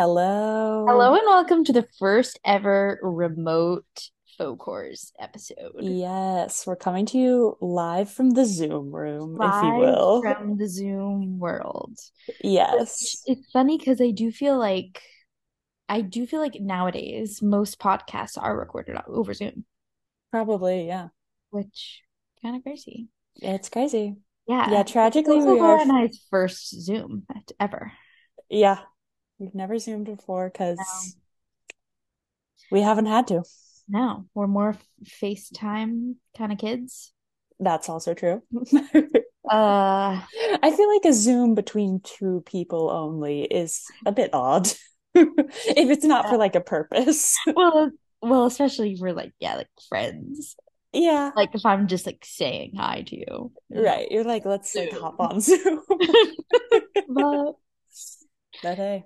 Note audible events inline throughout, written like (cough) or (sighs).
Hello. Hello. And welcome to the first ever remote Focors episode. Yes, we're coming to you live from the Zoom room, if you will. from the Zoom world. Which Yes, it's funny because I do feel like I do feel like nowadays most podcasts are recorded over Zoom, probably, yeah. which kind of crazy. It's crazy. Yeah. Yeah, tragically we are I's first Zoom ever. yeah. We've never zoomed before because we haven't had to. No, we're more FaceTime kind of kids. That's also true. (laughs) Uh, I feel like a Zoom between two people only is a bit odd. (laughs) If it's not for like a purpose. (laughs) well, well, especially for like, yeah, like friends. Yeah, Like if I'm just like saying hi to you. right. You're like, let's like Zoom. hop on Zoom. But But hey,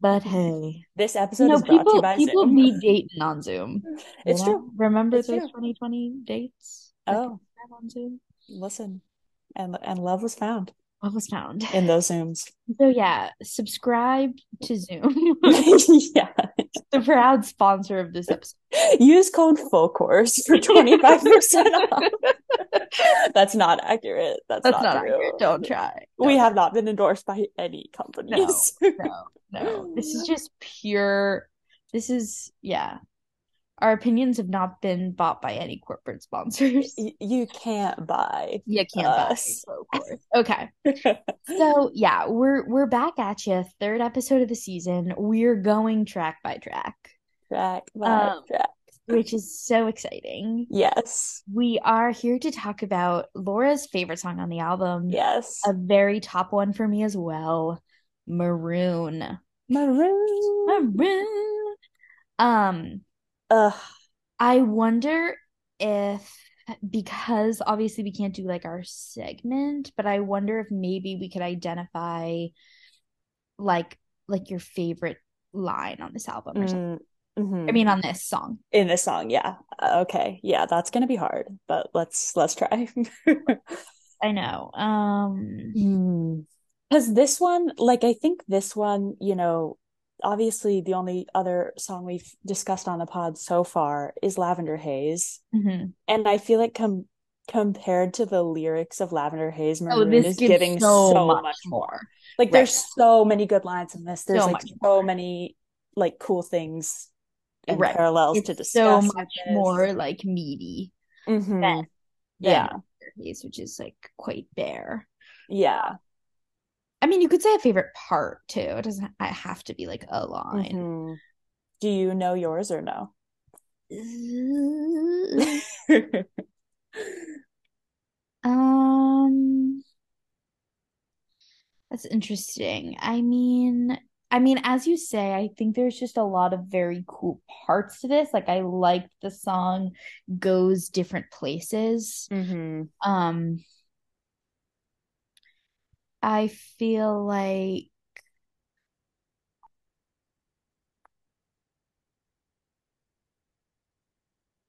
but hey, this you episode know, is brought to you people by people Zoom. be dating on Zoom. you (laughs) It's know? true. Remember It's those true. 2020 dates? Oh, people on Zoom? listen. And and love was found What was found? in those Zooms. So yeah, subscribe to Zoom, (laughs) (laughs) Yeah. the proud sponsor of this episode. Use code full course for 25% off. (laughs) That's not accurate. That's, That's not, not accurate. Don't try. We Don't have not been endorsed by any companies. No, no. This is just pure. This is, yeah. Our opinions have not been bought by any corporate sponsors. Y- you can't buy You can't buy us. course. Okay. So, yeah, we're we're back at you. Third episode of the season. We're going track by track, track by Um, track. which is so exciting. Yes. We are here to talk about Laura's favorite song on the album. Yes. A very top one for me as well. Maroon. Maroon. Maroon. Um, Ugh. I wonder if because obviously we can't do like our segment, but I wonder if maybe we could identify like like your favorite line on this album or something. Mm, mhm. I mean on this song. in this song, yeah. Uh, Okay. Yeah, that's gonna be hard, but let's let's try. (laughs) I know. Um Hmm. Because this one, like, I think this one, you know, obviously the only other song we've discussed on the pod so far is Lavender Haze. mhm. And I feel like com compared to the lyrics of Lavender Haze, Oh, Maroon this is giving so so much more. Like, Right. there's so many good lines in this. There's So like so many like cool things and Right. parallels to It's so discuss in much more like meaty Mhm. than than Yeah. Lavender Haze, which is like quite bare. Yeah. I mean, you could say a favorite part too. It doesn't I have to be like a line. Mhm. Do you know yours or no? (laughs) Um, that's interesting. I mean, I mean, as you say, I think there's just a lot of very cool parts to this. Like I like the song goes different places. hmm Um, I feel like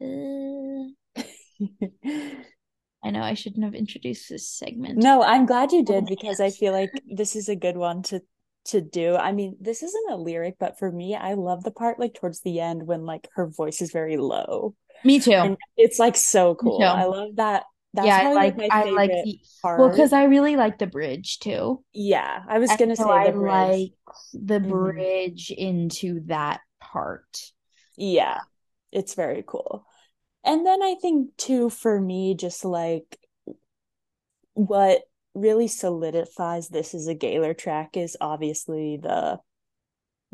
uh, (laughs) I know I shouldn't have introduced this segment. No, I'm glad you did Oh, because I feel like this is a good one to to do. I mean, this isn't a lyric, but for me, I love the part like towards the end when like her voice is very low. Me too. And it's like so cool. I love that. That's Yeah, I like I like the part. well because I really like the bridge too. Yeah, I was And gonna so say I like the Mhm. bridge into that part. Yeah, it's very cool. And then I think too, for me, just like what really solidifies this as a Gaylor track is obviously the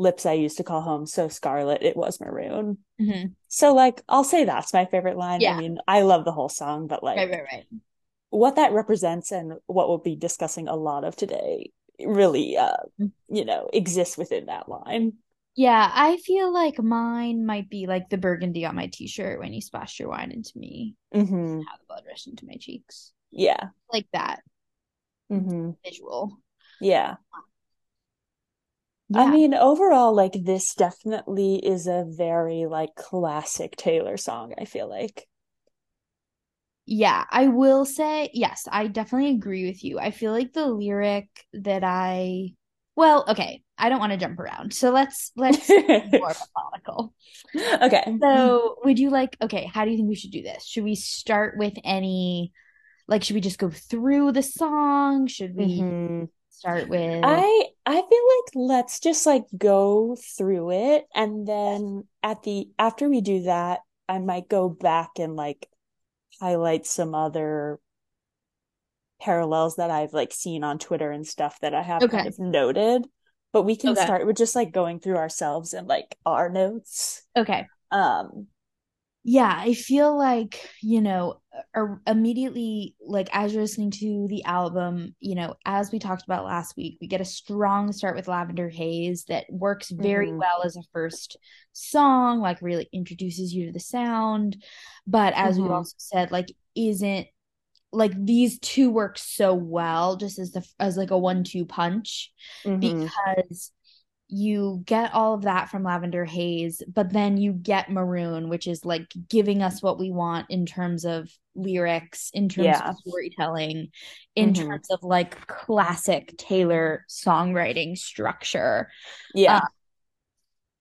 lips I used to call home so scarlet, it was maroon. Mhm. So like I'll say that's my favorite line. I mean, I love the whole song, but like right, right. what that represents and what we'll be discussing a lot of today really uh you know exists within that line. Yeah, I feel like mine might be like the burgundy on my t-shirt when you splashed your wine into me, hmm how the blood rushed into my cheeks. Yeah. Like that Mm-hmm. visual. Yeah. I mean, overall, like this definitely is a very like classic Taylor song, I feel like. Yeah, I will say, yes, I definitely agree with you. I feel like the lyric that I, well, okay, I don't want to jump around. So let's let's (laughs) more methodical. Okay. So, would you like, okay, how do you think we should do this? Should we start with any, like, should we just go through the song? Should we Mhm. Start with, I I feel like let's just like go through it and then at the after we do that, I might go back and like highlight some other parallels that I've like seen on Twitter and stuff that I have kind of noted. But we can Okay. start with just like going through ourselves and like our notes. okay. Um, Yeah, I feel like, you know, er, immediately, like as you're listening to the album, you know, as we talked about last week, we get a strong start with Lavender Haze that works very Mhm. well as a first song, like really introduces you to the sound. But as we've Mhm. also said, like isn't like these two work so well just as the as like a one-two punch mhm. because you get all of that from Lavender Haze, but then you get Maroon, which is like giving us what we want in terms of lyrics, in terms Yeah. of storytelling, in Mhm. terms of like classic Taylor songwriting structure. Yeah. Uh,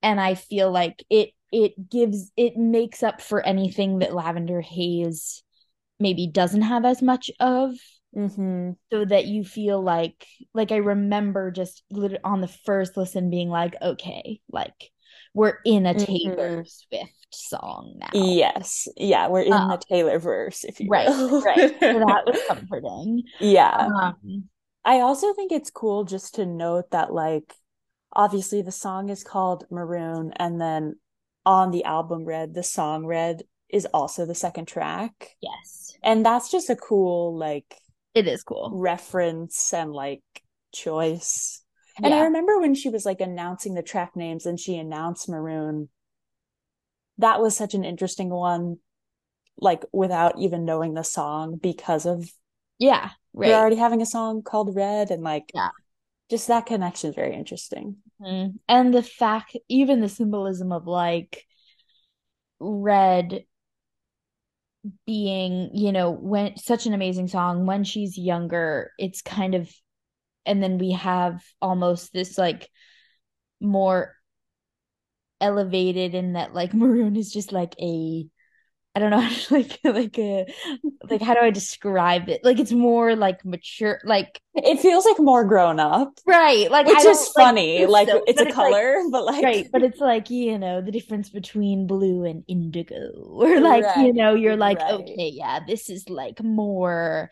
and I feel like it it gives it makes up for anything that Lavender Haze maybe doesn't have as much of Mhm. so that you feel like like I remember just lit- on the first listen being like okay like we're in a Taylor Mhm. Swift song now Yes. Yeah, we're in the Um, Taylor verse, if you right will. right so (laughs) that was comforting Yeah. um I also think it's cool just to note that, like, obviously the song is called Maroon, and then on the album Red, the song Red is also the second track. yes And that's just a cool, like, it is cool reference and, like, choice. And I remember when she was, like, announcing the track names and she announced Maroon, that was such an interesting one, like, without even knowing the song because of yeah we're already having a song called Red, and, like, yeah just that connection is very interesting. Mhm. and the fact even the symbolism of like red being you know when such an amazing song when she's younger it's kind of and then we have almost this like more elevated in that like (laughs) maroon is just like a I don't know (laughs) how to like like a like how do I describe it like it's more like mature like It feels like more grown up, right like which is funny. Like silly, it's a it's like color, but like Right, but it's like, you know, the difference between blue and indigo. (laughs) Or like, you know, you're like, right. okay, yeah, this is like more,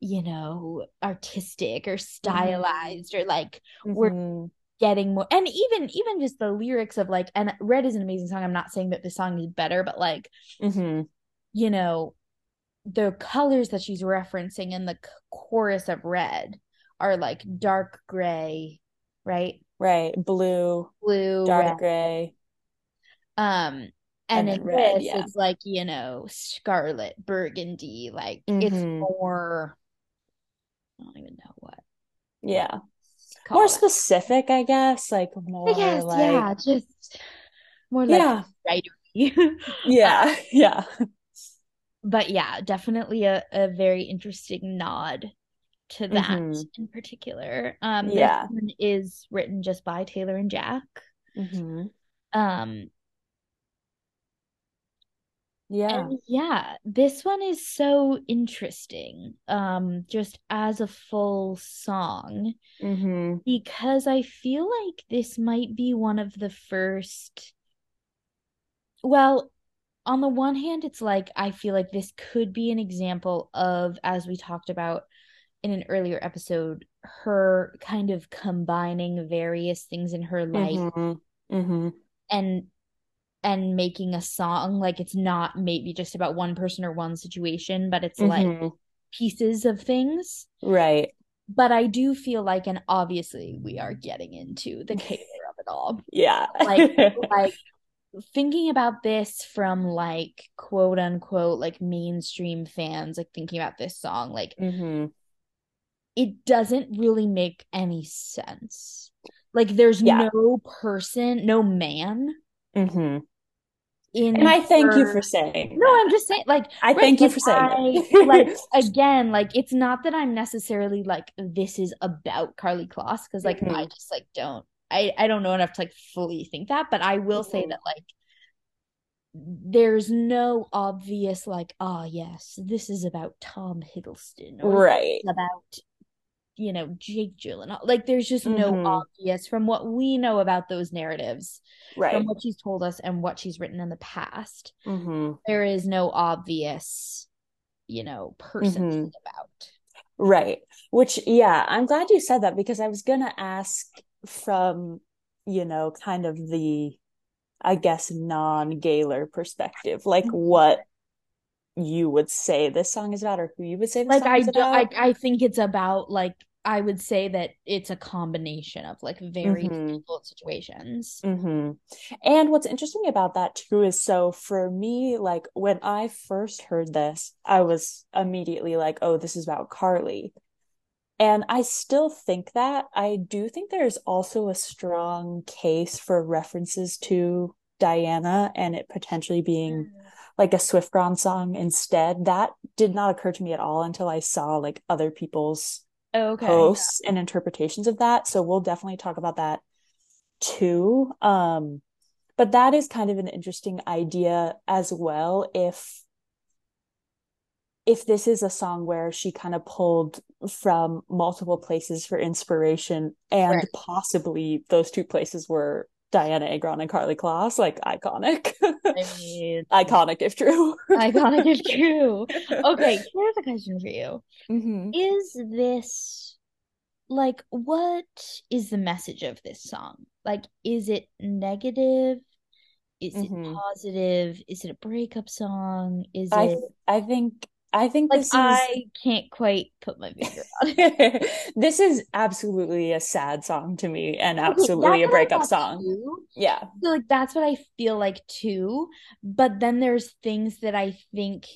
you know, artistic or Mhm. stylized or like we're Mhm. Getting more and even even just the lyrics of like and Red is an amazing song. I'm not saying that the song is better, but like, Mhm. you know, the colors that she's referencing in the chorus of Red are like dark gray, right? Right. Blue, Blue, dark red. gray, Um, and and in red, this, yeah. it's like, you know, scarlet, burgundy, like it's Mhm. more, I don't even know what Yeah. More it. specific, I guess, like I more guess, like yeah, just more like yeah. writery. (laughs) Yeah. (laughs) Yeah. but yeah, definitely a, a very interesting nod to that Mhm. in particular. Um, this Yeah. is written just by Taylor and Jack. Mhm. Um, Yeah. And yeah, this one is so interesting, um, just as a full song, Mhm. because I feel like this might be one of the first. Well, on the one hand, it's like I feel like this could be an example of, as we talked about in an earlier episode, her kind of combining various things in her life Mhm. Mhm. and and making a song like it's not maybe just about one person or one situation but it's like Mhm. pieces of things Right. but i do feel like and obviously we are getting into the (laughs) Taylor of it all Yeah. like (laughs) like thinking about this from like quote unquote like mainstream fans like thinking about this song like Mhm. it doesn't really make any sense like there's Yeah. no person no man Mhm. In And I thank you for saying. No. I'm just saying, like, I right, thank you for saying I, like, (laughs) again, like, it's not that I'm necessarily like, this is about Karlie Kloss, because, like, I Mhm. just, like, don't, I, I don't know enough to, like, fully think that, but I will say Mhm. that, like, there's no obvious, like, ah, yes, this is about Tom Hiddleston, or right. about, you know, Jake Gyllenhaal. Like, there's just no Mhm. obvious, from what we know about those narratives, Right. from what she's told us and what she's written in the past hmm there is no obvious, you know, person Mhm. about. Right. Which, yeah, I'm glad you said that because I was gonna ask from, you know, kind of the, I guess, non-Gaylor perspective, like Mhm. what you would say this song is about, or who you would say this Like I do, I. I think it's about like I would say that it's a combination of like very Mhm. difficult situations. hmm And what's interesting about that too is so for me, like when I first heard this, I was immediately like, oh, this is about Karlie. And I still think that. I do think there's also a strong case for references to Dianna and it potentially being like a Swiftgron song instead. That did not occur to me at all until I saw like other people's Okay. posts and interpretations of that. So we'll definitely talk about that too. Um, but that is kind of an interesting idea as well if if this is a song where she kind of pulled from multiple places for inspiration and Right. possibly those two places were Dianna Agron and Karlie Kloss, like iconic. I (laughs) mean, iconic if true. iconic if (laughs) true. Okay, here's a question for you. hmm Is this like what is the message of this song? Like, is it negative? Is it Mhm. positive? Is it a breakup song? Is I it I think I think like this is I can't quite put my finger on it. (laughs) this is absolutely a sad song to me and Okay, absolutely a what I breakup song. too. Yeah. So like that's what I feel like too. But then there's things that I think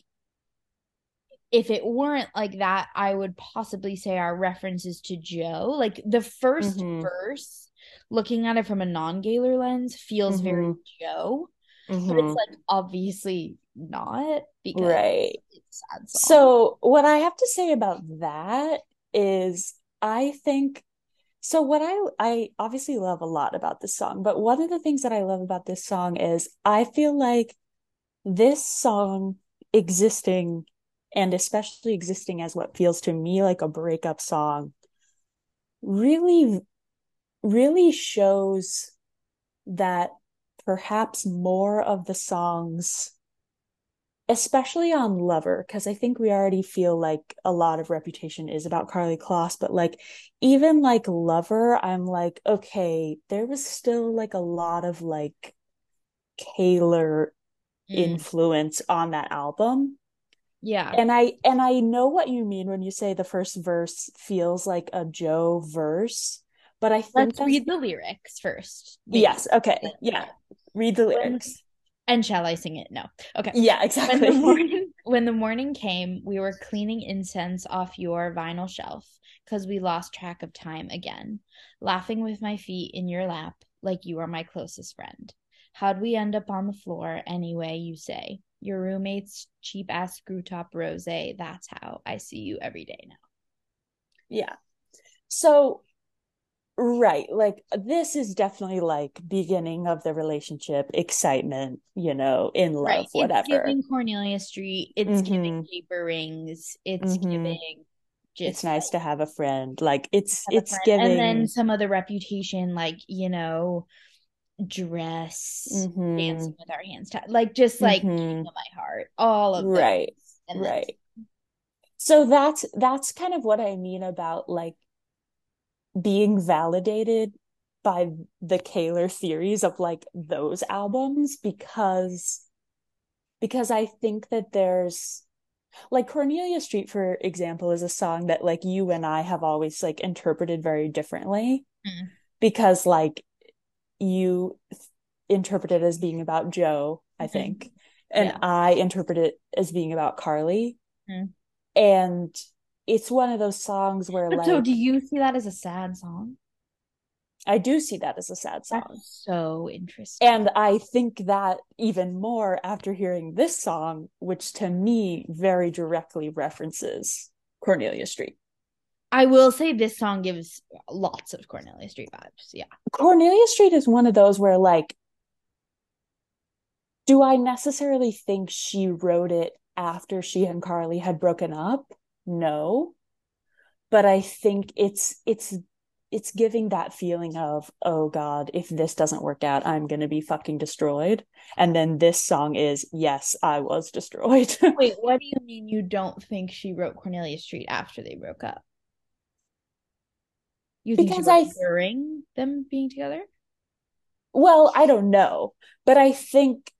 if it weren't like that, I would possibly say our references to Joe. Like the 1st Mhm. verse, looking at it from a non-Gaylor lens, feels very Mhm. Joe. But Mhm. it's like obviously not because Right. Sad song. So what I have to say about that is I think so what I I obviously love a lot about this song, but one of the things that I love about this song is I feel like this song existing and especially existing as what feels to me like a breakup song really really shows that perhaps more of the songs especially on Lover, because I think we already feel like a lot of Reputation is about Karlie Kloss, but like even like Lover, I'm like, okay, there was still like a lot of like Kaylor Mm, influence on that album. yeah. And I and I know what you mean when you say the first verse feels like a Joe verse, but I think Let's read the lyrics first. maybe. yes, okay, yeah. Read the When- lyrics. And shall I sing it? No. Okay. Yeah, When exactly. the (laughs) morning when the morning came, we were cleaning incense off your vinyl shelf because we lost track of time again. Laughing with my feet in your lap like you are my closest friend. How'd we end up on the floor anyway, you say? Your roommate's cheap ass screw top rose, that's how I see you every day now. Yeah. So, right, like this is definitely like beginning of the relationship, excitement, you know, in love, Right. It's whatever. giving Cornelia Street, it's giving Mhm. paper rings, it's Mhm. giving just It's nice to have a friend. Like it's it's giving And then some other reputation, like, you know, dress, Mhm. dancing with our hands tied, like just like. King of my heart, all of those. Right, And then right. So that's that's kind of what I mean about like being validated by the Kaylor theories of like those albums because because I think that there's like Cornelia Street, for example, is a song that like you and I have always like interpreted very differently Mm. because like you th- interpret it as being about Joe, I Mhm. think, and Yeah. I interpret it as being about Karlie. Mm. And it's one of those songs where like so do you see that as a sad song? I do see that as a sad song. That's so interesting. And I think that even more after hearing this song, which to me very directly references Cornelia Street. I will say this song gives lots of Cornelia Street vibes. Yeah. Cornelia Street is one of those where, like, do I necessarily think she wrote it after she and Karlie had broken up? No. But I think it's it's it's giving that feeling of, oh God, if this doesn't work out, I'm gonna be fucking destroyed. And then this song is, yes, I was destroyed. (laughs) Wait, what do you mean you don't think she wrote Cornelia Street after they broke up? You think Because I- during them being together? well, I don't know, but I think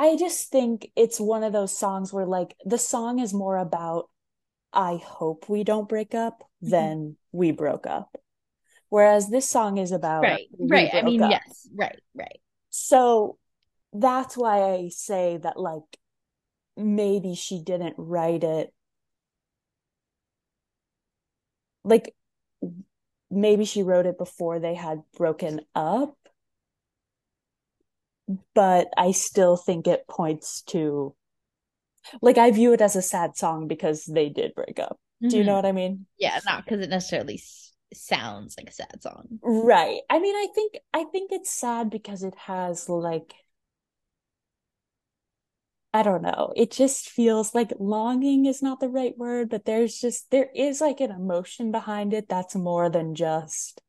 I just think it's one of those songs where like the song is more about I hope we don't break up Mhm. than we broke up. Whereas this song is about Right, right. I mean, up. yes, right, right. So that's why I say that like maybe she didn't write it like maybe she wrote it before they had broken up but I still think it points to like I view it as a sad song because they did break up. Do you Mhm. know what I mean? Yeah, not because it necessarily s- sounds like a sad song. Right. I mean, I think I think it's sad because it has like I don't know. It just feels like longing is not the right word, but there's just there is like an emotion behind it that's more than just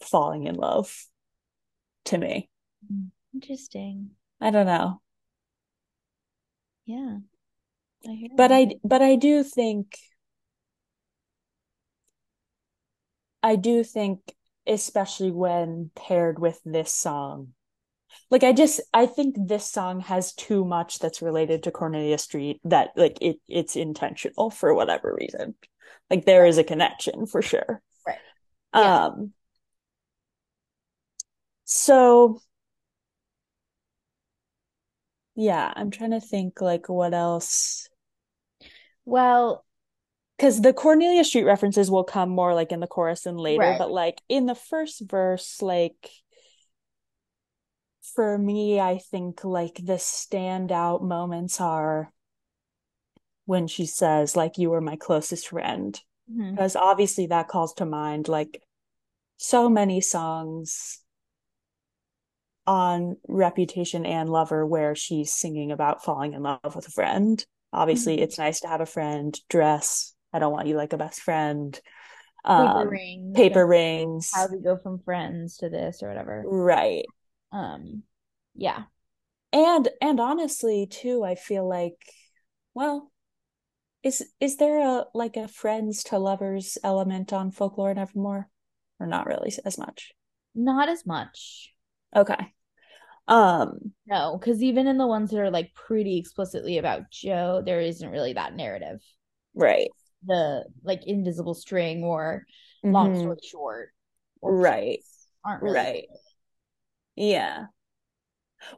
falling in love to me. Interesting. I don't know. Yeah. I hear But that. I but I do think I do think especially when paired with this song like I just I think this song has too much that's related to Cornelia Street that like it it's intentional for whatever reason. Like there is a connection for sure. Right. Yeah. Um so yeah, I'm trying to think like what else Well, because the Cornelia Street references will come more like in the chorus and later, Right. but like in the first verse, like for me, I think like the standout moments are when she says, like, you were my closest friend. Mm-hmm. Because obviously that calls to mind like so many songs on Reputation and Lover where she's singing about falling in love with a friend. Obviously, Mhm. it's nice to have a friend. Dress, I don't want you like a best friend. paper Um, rings. paper rings. How do we go from friends to this or whatever. Right. Um, yeah. And and honestly too, I feel like, well, is is there a like a friends to lovers element on Folklore and Evermore? Or not really as much? Not as much. Okay. Um, No, because even in the ones that are like pretty explicitly about Joe, there isn't really that narrative. right. The like invisible string or long Mhm. story short. or Right. Aren't really Right. Yeah.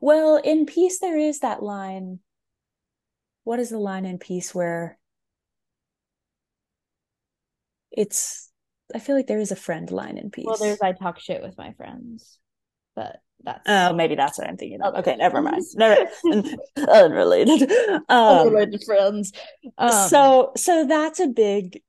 Well, in Peace there is that line. What is the line in Peace where it's I feel like there is a friend line in Peace. Well, there's I talk shit with my friends, but that's Oh, maybe that's what I'm thinking of. Okay, never mind. Never (laughs) unrelated. Um, unrelated friends. Um, so so that's a big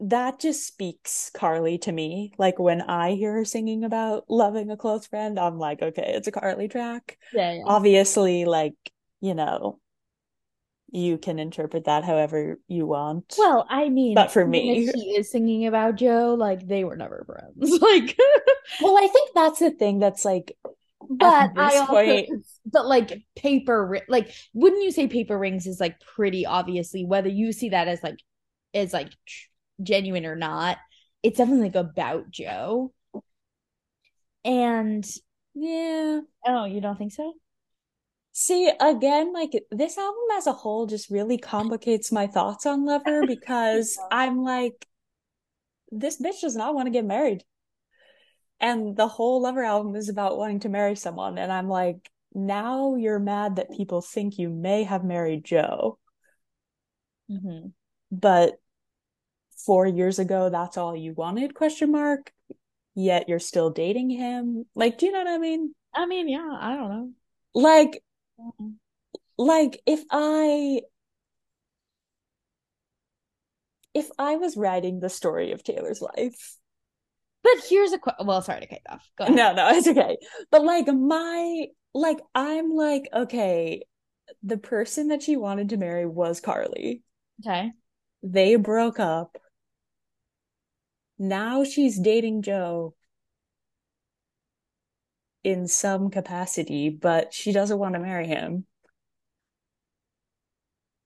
that just speaks Karlie to me. Like when I hear her singing about loving a close friend, I'm like, okay, it's a Karlie track. yeah, yeah. Obviously, like, you know, you can interpret that however you want. Well, I mean, But for me- if he is singing about Joe, like they were never friends. (laughs) Like, (laughs) well, I think that's the thing that's like but I also, point- but like paper, like, wouldn't you say paper rings is like pretty obviously whether you see that as like as like genuine or not? It's definitely like about Joe. And yeah. oh, you don't think so? See, again, like this album as a whole just really complicates my thoughts on Lover (laughs) because I'm like, this bitch does not want to get married. And the whole Lover album is about wanting to marry someone. And I'm like, now you're mad that people think you may have married Joe. Mm-hmm. But four years ago that's all you wanted question mark yet you're still dating him like do you know what i mean I mean, yeah, I don't know. like like if i if i was writing the story of taylor's life But here's a que- well, sorry to cut you off. Go ahead. no no it's okay but like my like i'm like okay the person that she wanted to marry was karlie Okay. they broke up now she's dating joe in some capacity but she doesn't want to marry him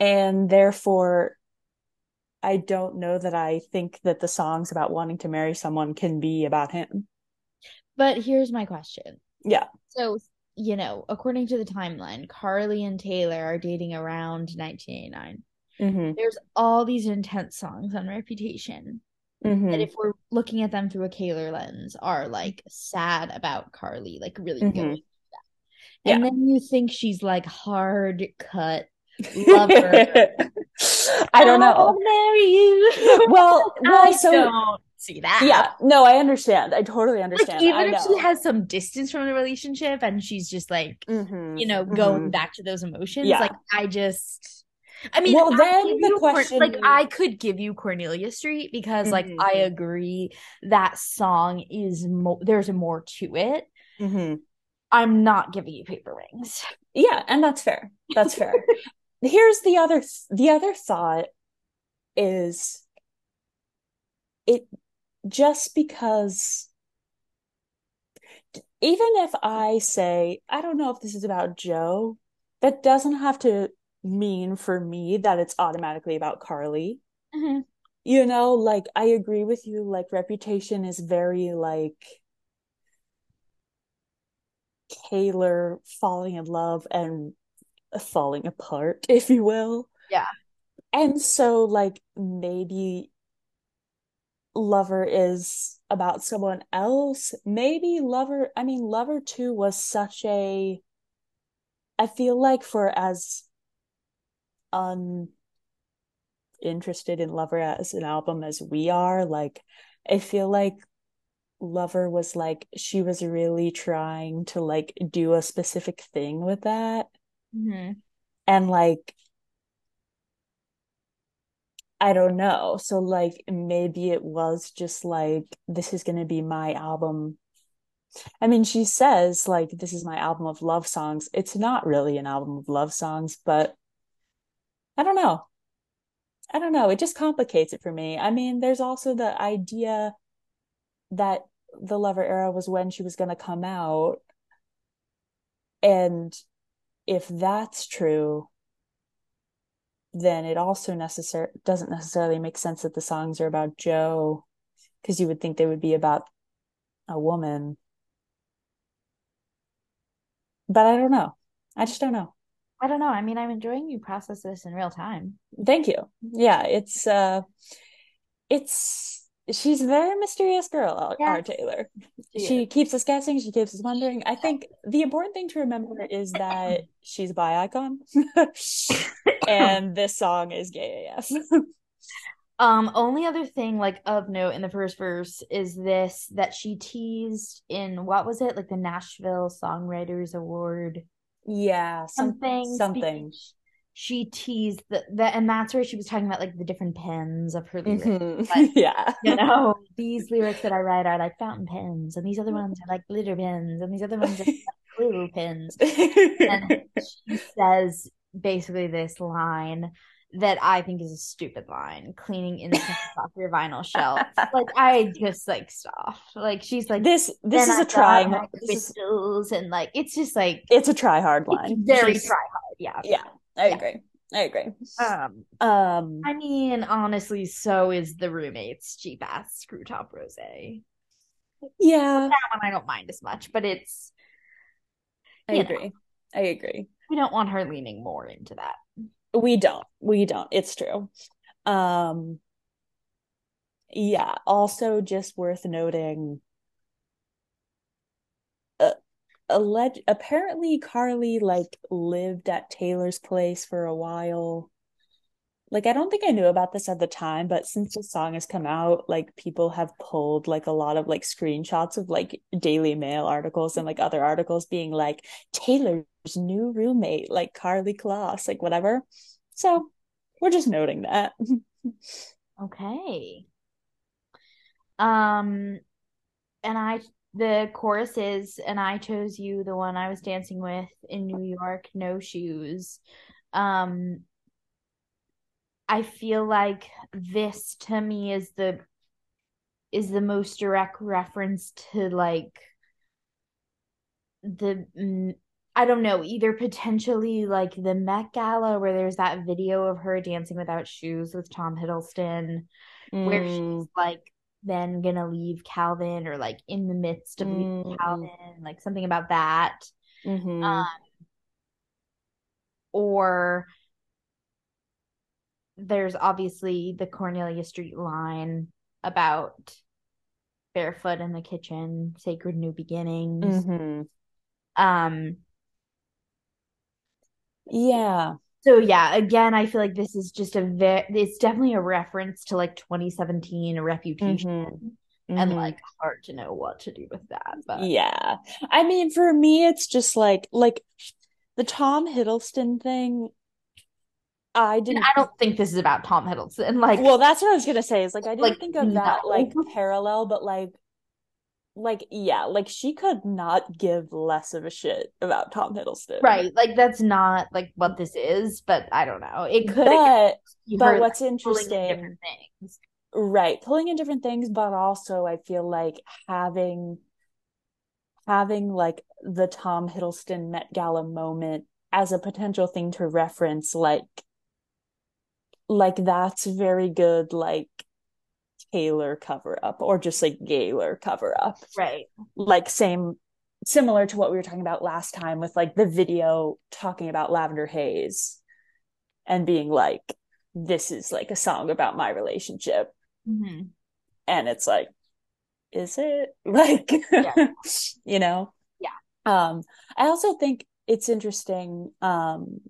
and therefore i don't know that i think that the songs about wanting to marry someone can be about him But here's my question. yeah So, you know, according to the timeline, Karlie and Taylor are dating around 1989. mm-hmm. There's all these intense songs on Reputation Mm-hmm. that, if we're looking at them through a Taylor lens, are like sad about Karlie, like really Mhm. going through that. Yeah. And then you think she's like hard cut lover. (laughs) i don't know I'll marry you. (laughs) well well I so don't see that. yeah no i understand i totally Like understand even I if know. she has some distance from the relationship and she's just like Mhm, you know, going mhm. back to those emotions. Yeah. Like I just I mean Well, I then the question- like I could give you Cornelia Street because like Mhm. I agree that song is more there's more to it. Mhm. I'm not giving you paper rings. Yeah, and that's fair. That's fair. (laughs) Here's the other the other thought is it just because even if I say I don't know if this is about Joe, that doesn't have to mean for me that it's automatically about Karlie. Mhm. You know, like I agree with you like reputation is very like Taylor falling in love and falling apart, (laughs) if you will. Yeah. And so, like, maybe Lover is about someone else. Maybe Lover, I mean, Lover 2 was such a, I feel like for as uninterested in Lover as an album as we are, like, I feel like Lover was like, she was really trying to, like, do a specific thing with that Mhm. and like I don't know. So like maybe it was just like this is going to be my album. I mean, she says like this is my album of love songs. It's not really an album of love songs, but I don't know. I don't know. It just complicates it for me. I mean, there's also the idea that the Lover era was when she was going to come out. And if that's true, then it also necessar- doesn't necessarily make sense that the songs are about Joe, because you would think they would be about a woman. But I don't know. I just don't know. I don't know. I mean, I'm enjoying you process this in real time. Thank you. Yeah, it's uh it's she's a very mysterious girl, our, our Taylor. She She keeps us guessing, she keeps us wondering. I think the important thing to remember is that (laughs) she's a bi icon. (laughs) and this song is gay AF. (laughs) Um, only other thing like of note in the first verse is this that she teased in what was it like the Nashville Songwriters Award yeah, some, something something. speech. She teased that, the and that's where she was talking about like the different pens of her lyrics. Mhm. But- (laughs) yeah. You (laughs) know, these lyrics that I write are like fountain pens, and these other ones are like glitter pens, and these other ones are like (laughs) glue pens. And she says basically this line that I think is a stupid line, cleaning incense off your vinyl shelf. Like I just like stop. Like she's like this this is I a try my this is, crystals and like it's just like it's a try hard line. very She's- try hard. Yeah. Yeah, I Yeah. agree. I agree. Um Um I mean honestly so is the roommates cheap ass screw top rose. That yeah, one I don't mind as much, but it's I you know. agree. I agree. we don't want her leaning more into that. We don't. We don't. It's true. Um yeah, also just worth noting uh, alleged apparently Karlie like lived at Taylor's place for a while like I don't think I knew about this at the time, but since the song has come out, like people have pulled like a lot of like screenshots of like Daily Mail articles and like other articles being like Taylor's new roommate, like Karlie Kloss, like whatever. So we're just noting that. (laughs) Okay. Um, and I the chorus is and I chose you, the one I was dancing with in New York, no shoes. Um I feel like this to me is the is the most direct reference to like the mm, I don't know, either potentially like the Met Gala where there's that video of her dancing without shoes with Tom Hiddleston, where she's Mm, like then gonna leave Calvin or like in the midst of leaving mm, Calvin, like something about that. mhm, Um, or there's obviously the Cornelia Street line about barefoot in the kitchen, sacred new beginnings. mhm. Um, Yeah. So yeah, again, I feel like this is just a very, it's definitely a reference to like 2017 Reputation, Mhm, and mhm. like hard to know what to do with that. But Yeah. I mean, for me, it's just like like the Tom Hiddleston thing. I didn't. I don't think this is about Tom Hiddleston. Like, Well, that's what I was gonna say. Is like I didn't like think of that no. like parallel, but like like yeah, like she could not give less of a shit about Tom Hiddleston. Right, like that's not like what this is, but I don't know. It could But but what's in interesting, different things. right, pulling in different things, but also I feel like having having like the Tom Hiddleston Met Gala moment as a potential thing to reference, like like that's very good, like Taylor cover up or just like Gaylor cover up. Right. Like same similar to what we were talking about last time with like the video talking about Lavender Haze and being like, this is like a song about my relationship. Mhm. And it's like, is it? (laughs) Like, Yeah. (laughs) you know? Yeah. Um, I also think it's interesting, um,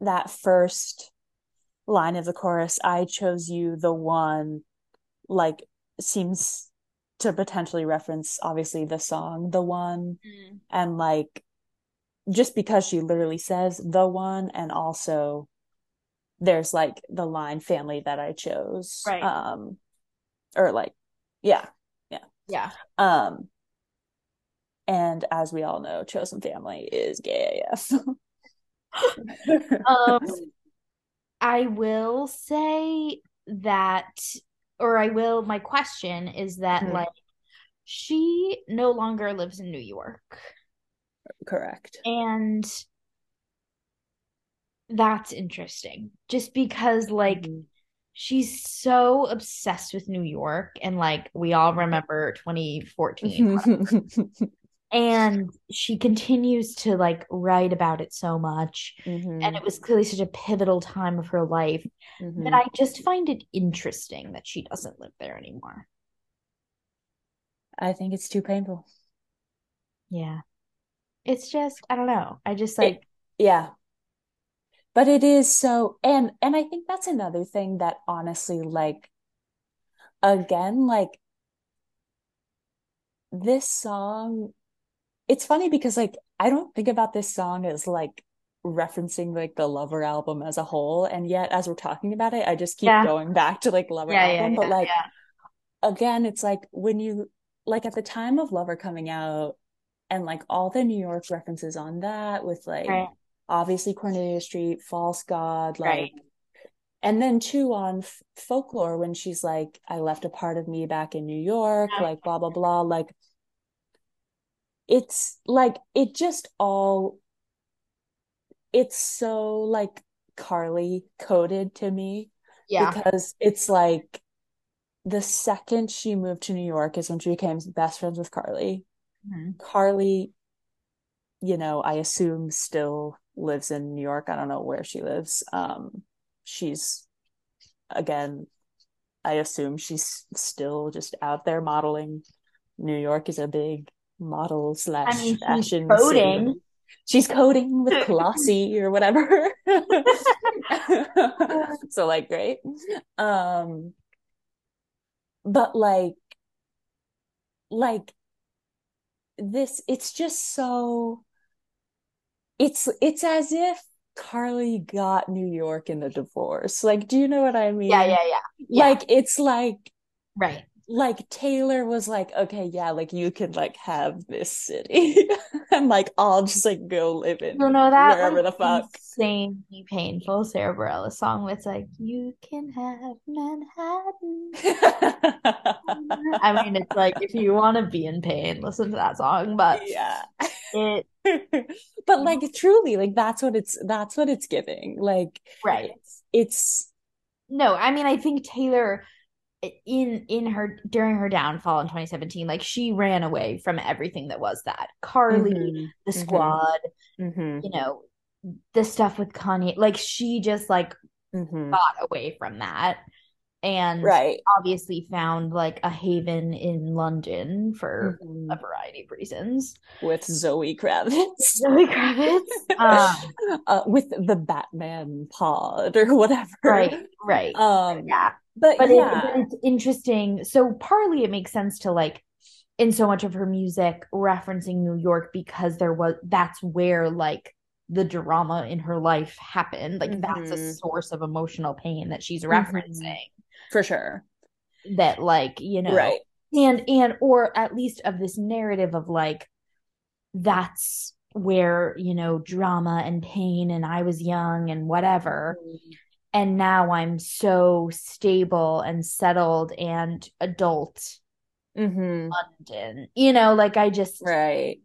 that first line of the chorus, I chose you, the one, like, seems to potentially reference obviously the song, the one, Mm. and like, just because she literally says the one, and also there's like the line family that I chose. Right. Um, or like, yeah, Yeah. Yeah. Um, and as we all know, chosen family is gay AF. (laughs) Um, (laughs) I will say that, or I will, my question is that Mhm. like she no longer lives in New York. Correct. And that's interesting. Just because like Mhm. she's so obsessed with New York and like we all remember 2014 (laughs) and she continues to like write about it so much Mhm. and it was clearly such a pivotal time of her life Mhm. that I just find it interesting that she doesn't live there anymore. I think it's too painful. Yeah. It's just I don't know. I just It- like Yeah. But it is so and and I think that's another thing that honestly like again like this song it's funny because like I don't think about this song as like referencing like the Lover album as a whole and yet as we're talking about it I just keep Yeah. going back to like Lover Yeah, yeah, album but yeah, like yeah. again it's like when you like at the time of Lover coming out and like all the New York references on that with like Right. obviously Cornelia Street, False God, like, Right. and then too on F- Folklore when she's like, I left a part of me back in New York, like blah blah blah, like it's like it just all it's so like Karlie coded to me Yeah. because it's like the second she moved to New York is when she became best friends with Karlie. Mhm. Karlie, you know, I assume still lives in New York. I don't know where she lives. Um, she's again, I assume she's still just out there modeling. New York is a big model I slash mean, fashion coding. city. she's coding with (laughs) Colossi or whatever. (laughs) so like great. Um but like like this it's just so it's it's as if Karlie got New York in the divorce. Like, do you know what I mean? Yeah, yeah, yeah. yeah. Like it's like right. Like Taylor was like, okay, yeah, like you can like have this city, (laughs) and like I'll just like go live in you know that wherever like, the fuck. Insanely painful Sara Bareilles song. It's like you can have Manhattan. I mean, it's like if you want to be in pain, listen to that song. But (laughs) yeah, it. (laughs) but like truly, like that's what it's that's what it's giving. Like right, it's, it's no. I mean, I think Taylor in in her during her downfall in 2017 like she ran away from everything that was that karlie mm-hmm. the squad mm-hmm. you know the stuff with kanye like she just like mm-hmm. got away from that and right obviously found like a haven in london for Mhm. a variety of reasons with Zoe Kravitz. (laughs) zoe kravitz um, (laughs) uh, with the Batman pod or whatever. right right Um yeah but, but, yeah. but it's interesting. So partly it makes sense to like in so much of her music referencing New York because there was that's where like the drama in her life happened. Like that's a Mhm. source of emotional pain that she's Mhm. referencing. For sure. That like, you know, Right. and and or at least of this narrative of like that's where, you know, drama and pain and I was young and whatever and now I'm so stable and settled and adult mm-hmm. London. You know, like I just Right.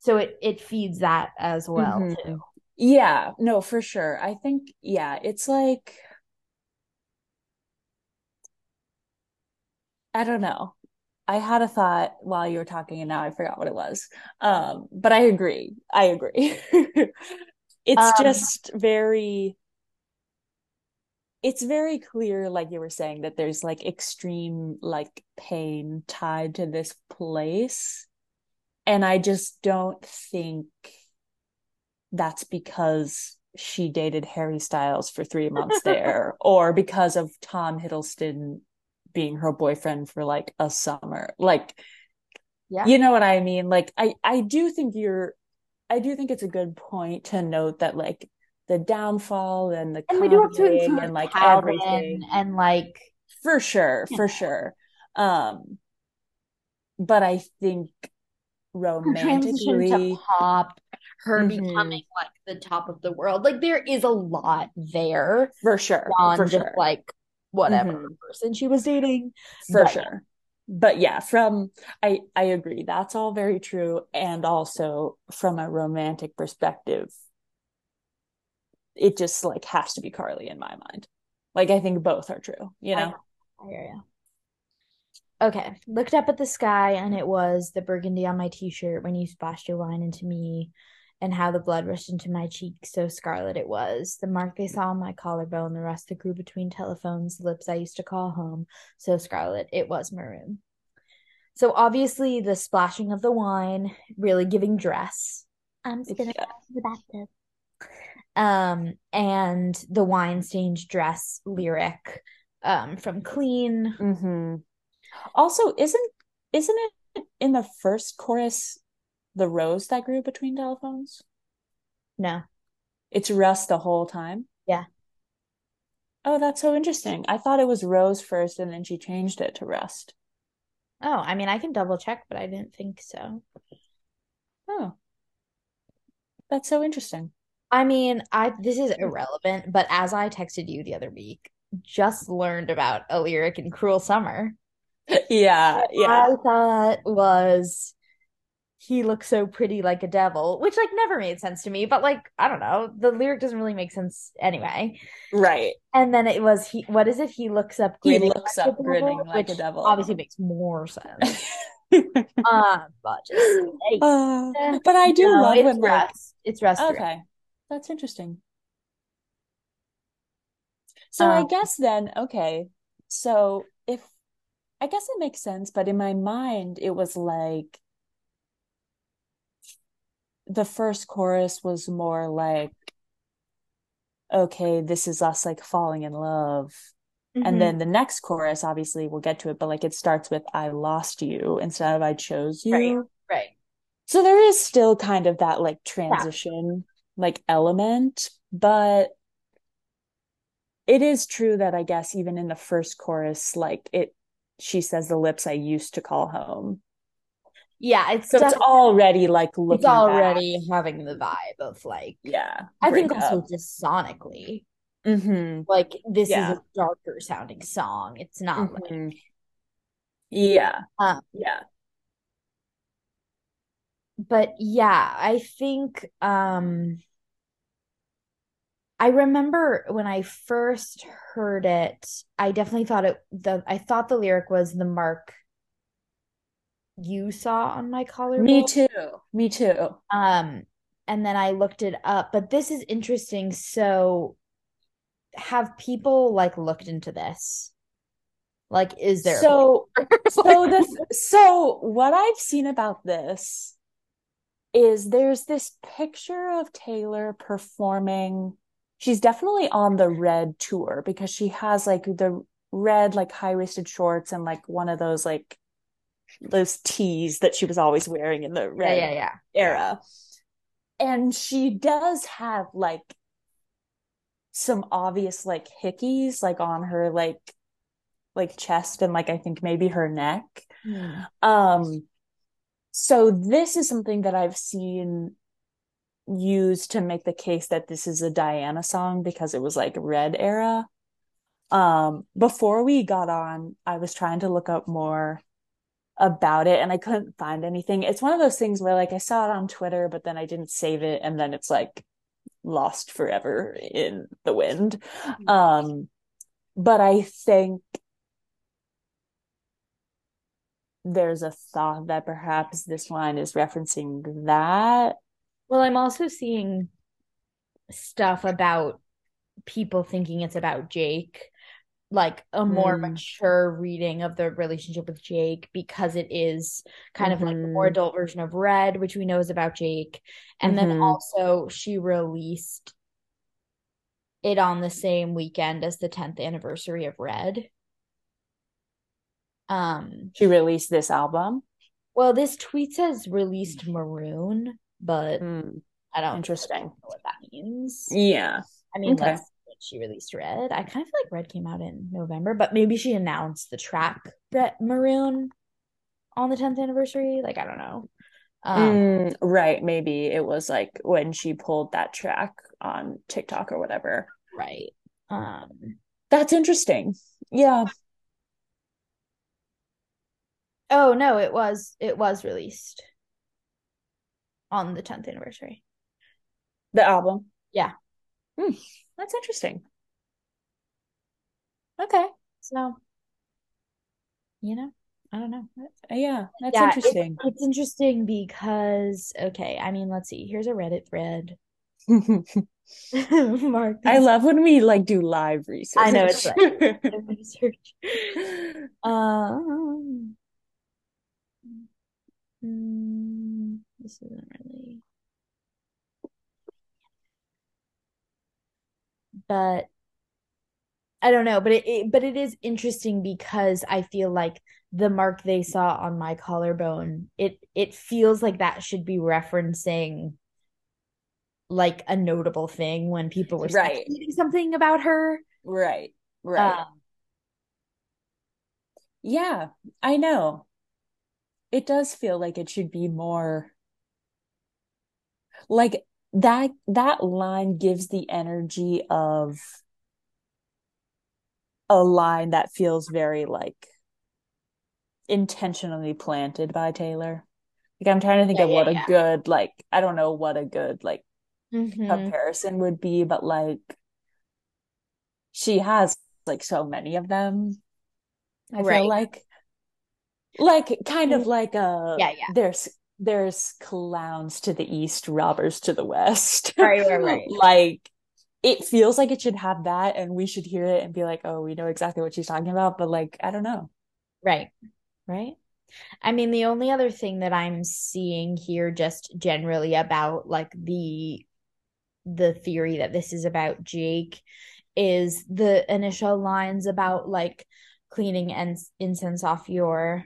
so it it feeds that as well Mhm. too. Yeah, no, for sure. I think, yeah, it's like, I don't know. I had a thought while you were talking and now I forgot what it was. Um, but I agree. I agree. (laughs) It's Um, just very, it's very clear, like you were saying, that there's like extreme like pain tied to this place. And I just don't think that's because she dated Harry Styles for three months (laughs) there, or because of Tom Hiddleston being her boyfriend for like a summer. Like, Yeah. you know what I mean? Like, I I do think you're, I do think it's a good point to note that like the downfall and the and we do have to include and like Calvin everything and like for sure, you for sure. Um, but I think her romantically, pop, her Mhm. becoming like the top of the world. Like there is a lot there for sure, for just sure. like whatever Mhm. person she was dating. for But- sure but yeah from i i agree that's all very true and also from a romantic perspective it just like has to be karlie in my mind like i think both are true you know know. I hear ya. Okay, looked up at the sky and it was the burgundy on my t-shirt when you splashed your wine into me and how the blood rushed into my cheek so scarlet it was. The mark they saw on my collarbone, the rust that grew between telephones, the lips I used to call home, so scarlet it was maroon. So obviously the splashing of the wine really giving dress. I'm just gonna go to the bathtub. Um, and the wine stained dress lyric um from Clean. Mm-hmm. also isn't isn't it in the first chorus the rose that grew between telephones No. it's rust the whole time Yeah. oh that's so interesting i thought it was rose first and then she changed it to rust Oh, I mean I can double check, but I didn't think so. oh that's so interesting I mean, I this is hmm. irrelevant, but as I texted you the other week, just learned about a lyric in Cruel Summer. (laughs) yeah yeah I thought was he looks so pretty like a devil, which like never made sense to me, but like I don't know, the lyric doesn't really make sense anyway. right And then it was he what is it? He looks up He looks like up a grinning devil, like a devil. Obviously makes more sense. (laughs) um, but just hey, Uh, but I do no, love it's when like. It's rest. okay, that's interesting. So I Um, guess then, okay, so if I guess it makes sense, but in my mind it was like the first chorus was more like okay, this is us like falling in love. Mm-hmm. And then the next chorus, obviously, we'll get to it, but like it starts with I lost you instead of I chose you. Right. Right. So there is still kind of that like transition like element, but it is true that I guess even in the first chorus, like it she says the lips I used to call home. Yeah, it's So it's already like looking it's already back. having the vibe of like yeah. I think also just sonically, Mhm. like this Yeah. is a darker sounding song. It's not like Mhm. Yeah. um Yeah. but yeah, I think um I remember when I first heard it, I definitely thought it the I thought the lyric was the mark you saw on my collarbone. Me too. Me too. Um, and then I looked it up, but this is interesting. So, have people like looked into this? Like, is there So so the so what I've seen about this is there's this picture of Taylor performing. She's definitely on the red tour because she has like the red like high-waisted shorts and like one of those like those tees that she was always wearing in the red yeah, yeah. era. And she does have like some obvious like hickeys like on her like like chest and like I think maybe her neck. Hmm. Um so this is something that I've seen used to make the case that this is a Dianna song because it was like red era. Um before we got on, I was trying to look up more about it and I couldn't find anything. It's one of those things where like I saw it on Twitter, but then I didn't save it and then it's like lost forever in the wind. Um, but I think there's a thought that perhaps this line is referencing that. Well, I'm also seeing stuff about people thinking it's about Jake, like a more Mm. mature reading of the relationship with Jake because it is kind of like the more Mhm. adult version of Red, which we know is about Jake. And then Mhm. also she released it on the same weekend as the 10th anniversary of Red. Um, She released this album. well, this tweet says released Maroon, but Mm, I don't interesting. know what that means. Yeah. I mean, Okay. let's see when she released Red. I kind of feel like Red came out in November, but maybe she announced the track Red Maroon on the 10th anniversary. Like, I don't know. Um, Mm, right. Maybe it was like when she pulled that track on TikTok or whatever. right. Um, That's interesting. Yeah. oh no, it was it was released on the 10th anniversary. The album. Yeah. Hmm, that's interesting. Okay. So, you know, I don't know. Uh, Yeah, that's Yeah, it- interesting. it's interesting because okay, I mean, let's see. Here's a Reddit thread. (laughs) Mark, I love when we like do live research. I know, it's like- (laughs) research. Um, mm, this isn't really. But I don't know, but it, it but it is interesting because I feel like the mark they saw on my collarbone, it it feels like that should be referencing like a notable thing when people were Right. something about her. Right, right. Um, Yeah, I know. It does feel like it should be more like that that line gives the energy of a line that feels very like intentionally planted by Taylor. Like I'm trying to think Yeah, of yeah, what a good like I don't know what a good like mhm. comparison would be, but like she has like so many of them. I Right. feel like like kind of like a Yeah, yeah. there's there's clowns to the east, robbers to the west. Right, right, right. (laughs) Like it feels like it should have that and we should hear it and be like, "Oh, we know exactly what she's talking about," but like I don't know. Right. Right. I mean, the only other thing that I'm seeing here just generally about like the the theory that this is about Jake is the initial lines about like cleaning and incense off your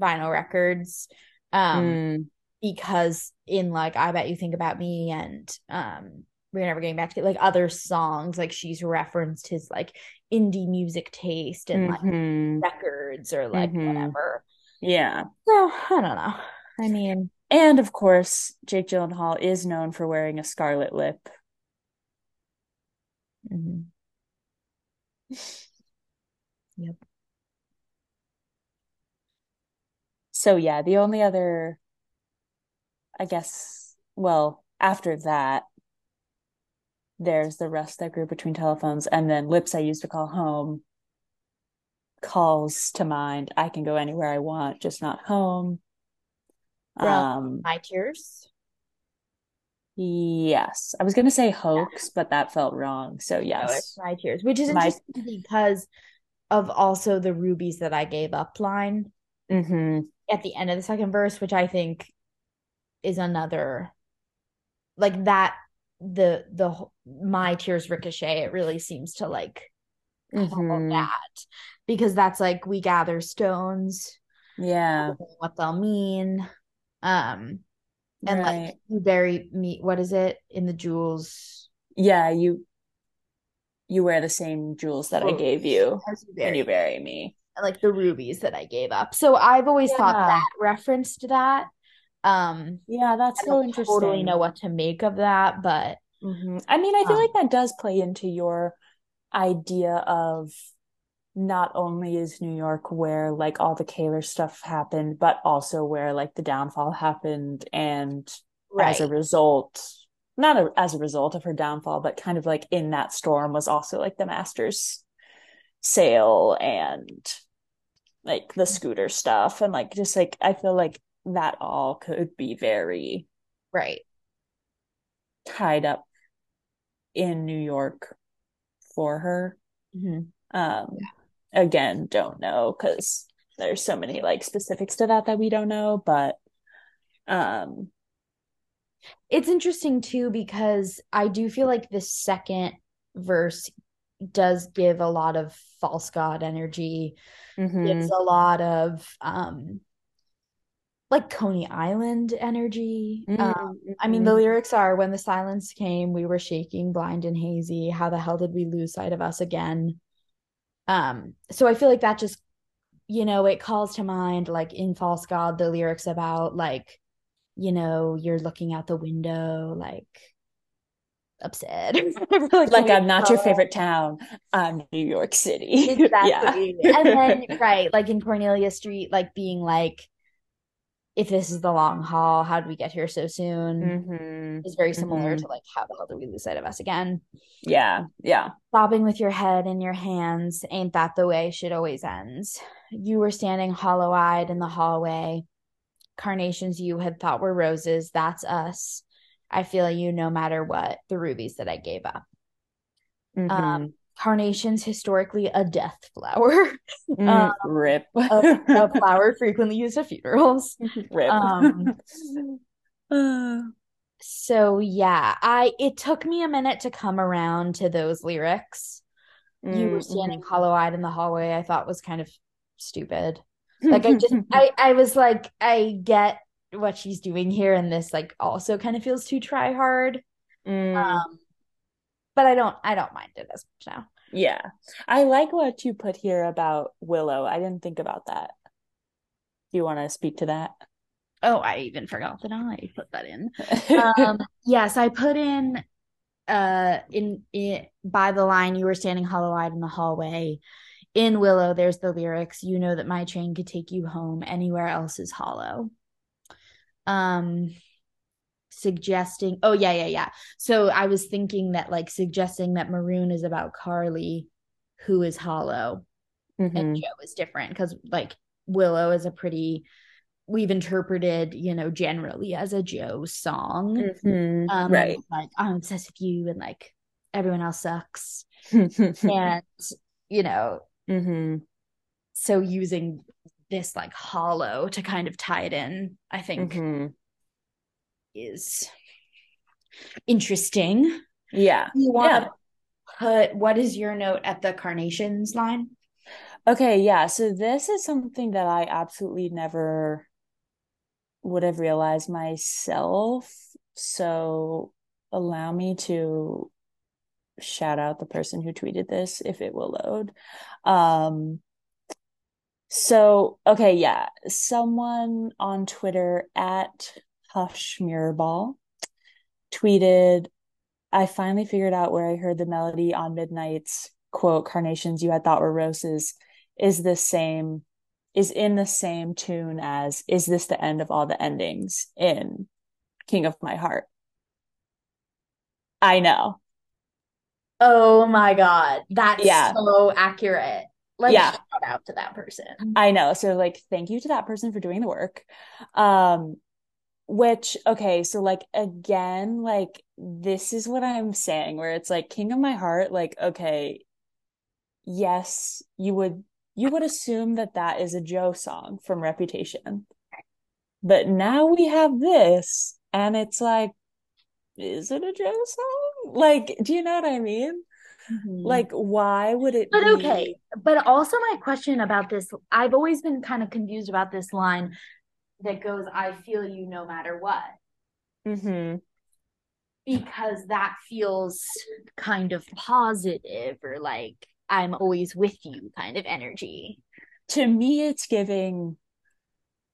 vinyl records um Mm, because in like I bet you think about me and um we're never getting back to it, like other songs like she's referenced his like indie music taste and like mhm, records or like mhm. whatever Yeah. so I don't know I mean And of course, Jake Gyllenhaal is known for wearing a scarlet lip. mhm. (laughs) yep So yeah, the only other, I guess, well, after that, there's the rest that grew between telephones, and then lips I used to call home calls to mind. I can go anywhere I want, just not home. from Um, my tears yes, I was gonna say hoax, but that felt wrong. So no yes, my tears which is my, interesting because of also the rubies that I gave up line hmm at the end of the second verse, which I think is another like that the the my tears ricochet. It really seems to like call hmm that because that's like we gather stones, Yeah, what they'll mean, um, and like you bury me. What is it in the jewels? Yeah, you you wear the same jewels that I gave you you when you bury me. Like the rubies that I gave up. So I've always thought Yeah. that referenced that. Um, Yeah, that's I so don't totally know what to make of that, but hmm I mean, I feel um, like that does play into your idea of not only is New York where like all the Kaylor stuff happened, but also where like the downfall happened, and as a result, not a, as a result of her downfall, but kind of like in that storm was also like the Masters sale and like the scooter stuff, and like just like I feel like that all could be very right. tied up in New York for her. Mhm. Um, again, don't know because there's so many like specifics to that that we don't know, but um, It's interesting too because I do feel like the second verse does give a lot of false god energy, gives mhm, a lot of um like Coney Island energy. Um, mm, I mean, the mhm. lyrics are when the silence came, we were shaking, blind and hazy. How the hell did we lose sight of us again? Um, so I feel like that just, you know, it calls to mind like in False God, the lyrics about like, you know, you're looking out the window, like upset. (laughs) like Like I'm not your favorite town. I'm New York City. (laughs) Exactly. Yeah. And then, (laughs) right, like in Cornelia Street, like being like, if this is the long haul, how did we get here so soon? Mhm, Is very similar mhm. to like, how the hell did we lose sight of us again? Yeah, yeah. Bobbing with your head in your hands, ain't that the way shit always ends? You were standing hollow eyed in the hallway. Carnations you had thought were roses, that's us. I feel you no matter what, the rubies that I gave up. Um, Mhm. carnations, historically a death flower, (laughs) Mm, um, rip. a, a flower frequently used at funerals. (laughs) Rip. Um, (sighs) so yeah, I it took me a minute to come around to those lyrics. You were mm, standing hollow-eyed in the hallway, I thought was kind of stupid. Like I just (laughs) I I was like I get what she's doing here and this like also kind of feels too try hard. Mm, Um but I don't I don't mind it as much now. yeah. I like what you put here about Willow. I didn't think about that. Do you want to speak to that? Oh, I even forgot that I put that in. (laughs) Um yes, I put in uh in it by the line you were standing hollow-eyed in the hallway. In Willow, there's the lyrics, you know that my train could take you home, anywhere else is hollow. Um suggesting oh yeah yeah yeah so i was thinking that like suggesting that maroon is about karlie who is hollow and Mhm. joe is different because like willow is a pretty we've interpreted you know generally as a joe song Mhm. um Right. like i'm obsessed with you and like everyone else sucks (laughs) and you know mm-hmm. so using this like hollow to kind of tie it in, I think Mhm. is interesting. Yeah. You want Yeah. to put what is your note at the carnations line? Okay, yeah. So this is something that I absolutely never would have realized myself. So allow me to shout out the person who tweeted this if it will load. Um, so okay, yeah. Someone on Twitter at Hush Mirrorball tweeted, I finally figured out where I heard the melody on Midnights quote, carnations you had thought were roses is the same, is in the same tune as Is This the End of All the Endings in King of My Heart. I know. Oh my God. That's Yeah. so accurate. Like, Yeah. shout out to that person. I know. So like thank you to that person for doing the work. Um which okay, so like again, like this is what I'm saying where it's like King of My Heart like okay, yes, you would you would assume that that is a Joe song from Reputation. But now we have this and it's like is it a Joe song? Like, do you know what I mean? Like why would it But be okay. But also, my question about this I've always been kind of confused about this line that goes, I feel you no matter what. Mm-hmm. Because that feels kind of positive or like I'm always with you kind of energy. to me it's giving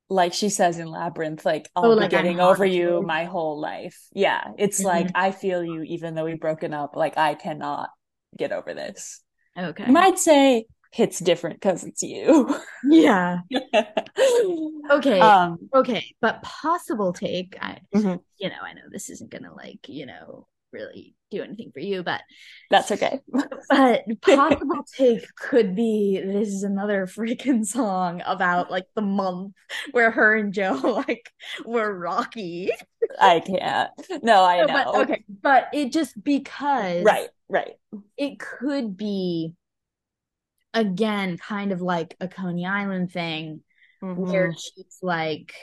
like she says in labyrinth like i'll Oh, be like I'm getting over you my whole life yeah it's Mhm. like i feel you even though we've broken up like i cannot get over this Okay. you might say it's different because it's you yeah. (laughs) Okay. um Okay. But possible take, I, mhm, you know, I know this isn't gonna like, you know, really do anything for you, but that's okay (laughs) But possible take could be this is another (laughs) freaking song about like the month where her and Joe (laughs) like were rocky. i can't no i know but okay, but it just because right right it could be again kind of like a Coney Island thing where Mhm. she's like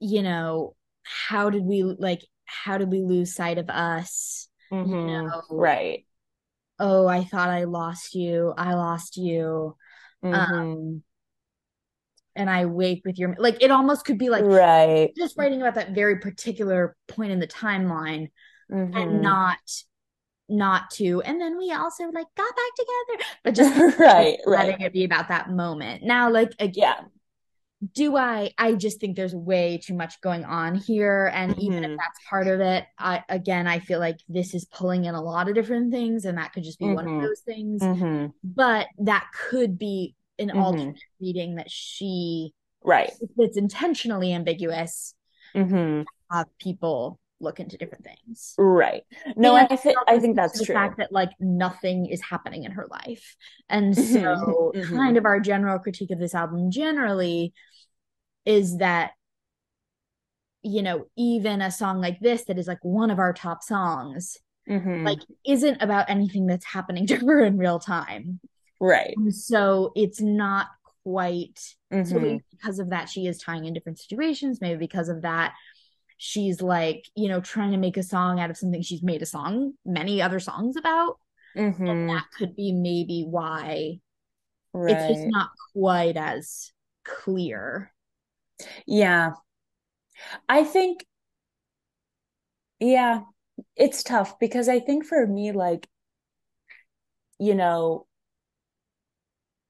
you know how did we like how did we lose sight of us? Mhm. know, right. Oh i thought i lost you. I lost you. Mhm. and I wake with your like it almost could be like right. just writing about that very particular point in the timeline Mhm. and not not to. And then we also like got back together. But (laughs) just right letting right it be about that moment. Now like again do I I just think there's way too much going on here and even if Mhm. that's part of it I again I feel like this is pulling in a lot of different things and that could just be one of Mhm. those things Mhm. but that could be an Mhm. alternate reading that she right it's intentionally ambiguous have people look into different things. Right. No, And I think I think that's the true. fact that like nothing is happening in her life, and Mhm, so mhm. kind of our general critique of this album generally is that you know even a song like this that is like one of our top songs Mhm. like isn't about anything that's happening (laughs) to her in real time. right. And so it's not quite so Mhm. maybe because of that she is tying in different situations maybe because of that she's like you know trying to make a song out of something she's made a song many other songs about and Mhm. that could be maybe why it's just not quite as clear Yeah. I think yeah, it's tough because I think for me like you know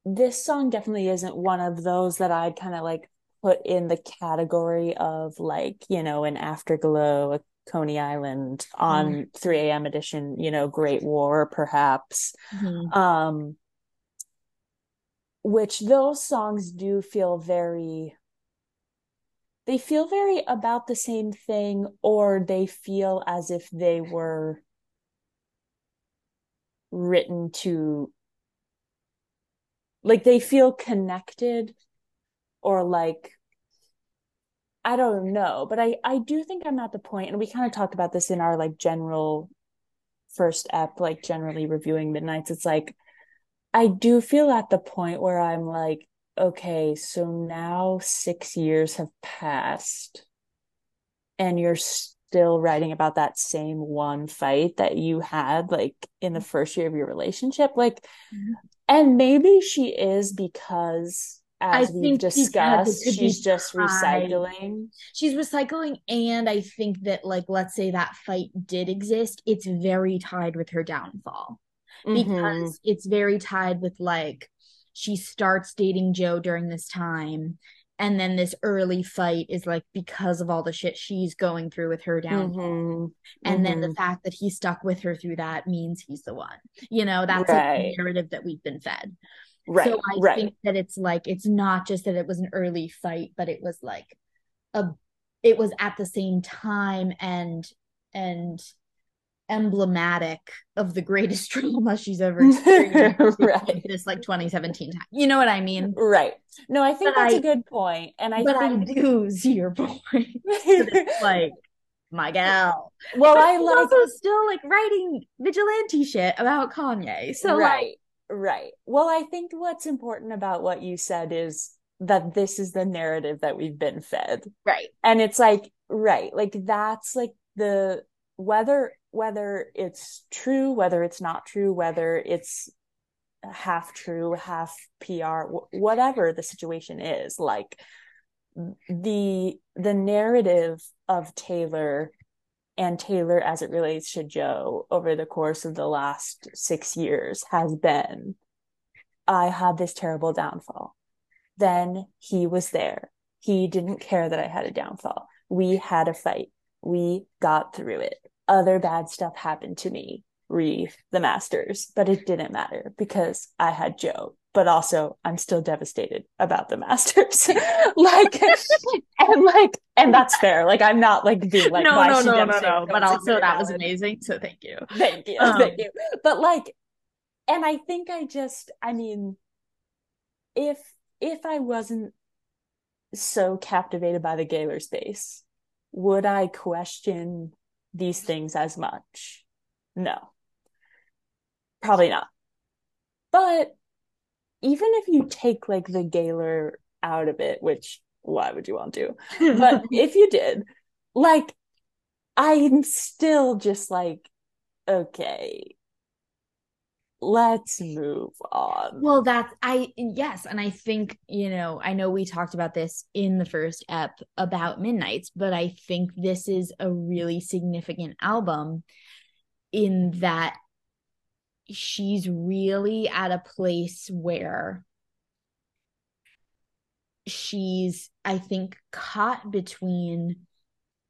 this song definitely isn't one of those that I'd kind of like put in the category of like, you know, an Afterglow, a Coney Island on 3 a.m. edition, you know, Great War, perhaps. Um, which those songs do feel very, they feel very about the same thing, or they feel as if they were written to like they feel connected or like I don't know, but I I do think I'm at the point, and we kind of talked about this in our like general first ep, like generally reviewing Midnights. It's like I do feel at the point where I'm like, okay, so now six years have passed and you're still writing about that same one fight that you had like in the first year of your relationship. Like, Mhm. and maybe she is because I as we've think discussed, she's just recycling. She's recycling, and I think that, like, let's say that fight did exist, it's very tied with her downfall Mhm. because it's very tied with, like, she starts dating Joe during this time, and then this early fight is, like, because of all the shit she's going through with her downfall. Mhm. And then the Mhm. fact that he stuck with her through that means he's the one. You know, that's like the narrative that we've been fed. Right, So I right. think that it's like it's not just that it was an early fight, but it was like a it was at the same time and and emblematic of the greatest (laughs) trauma she's ever (laughs) experienced Right. this like 2017 time. You know what I mean? Right. No, I think But that's I- a good point. And I but I think do (laughs) see your point. it's like my gal. well, But I like also still like writing vigilante shit about Kanye. So like right. Well, I think what's important about what you said is that this is the narrative that we've been fed. right. And it's like, right, like that's like the whether whether it's true, whether it's not true, whether it's half true, half PR, whatever the situation is, like the the narrative of Taylor and Taylor as it relates to Joe over the course of the last six years has been I had this terrible downfall. Then he was there. He didn't care that I had a downfall. We had a fight. We got through it. Other bad stuff happened to me, re the Masters, but it didn't matter because I had Joe. But also, I'm still devastated about the Masters. (laughs) like, and like, and that's fair. Like, I'm not like being like, no, why no, she no, no, no. But also that was amazing. So thank you. Thank you. Um, Thank you. But like, and I think I just, I mean, if if I wasn't so captivated by the Gaylor space, would I question these things as much? No. Probably not. But even if you take like the Gaylor out of it, which why would you want to? (laughs) But if you did, like, I'm still just like, okay, let's move on. Well, that's I yes, and I think you know I know we talked about this in the first ep about Midnights, but I think this is a really significant album in that she's really at a place where she's I think caught between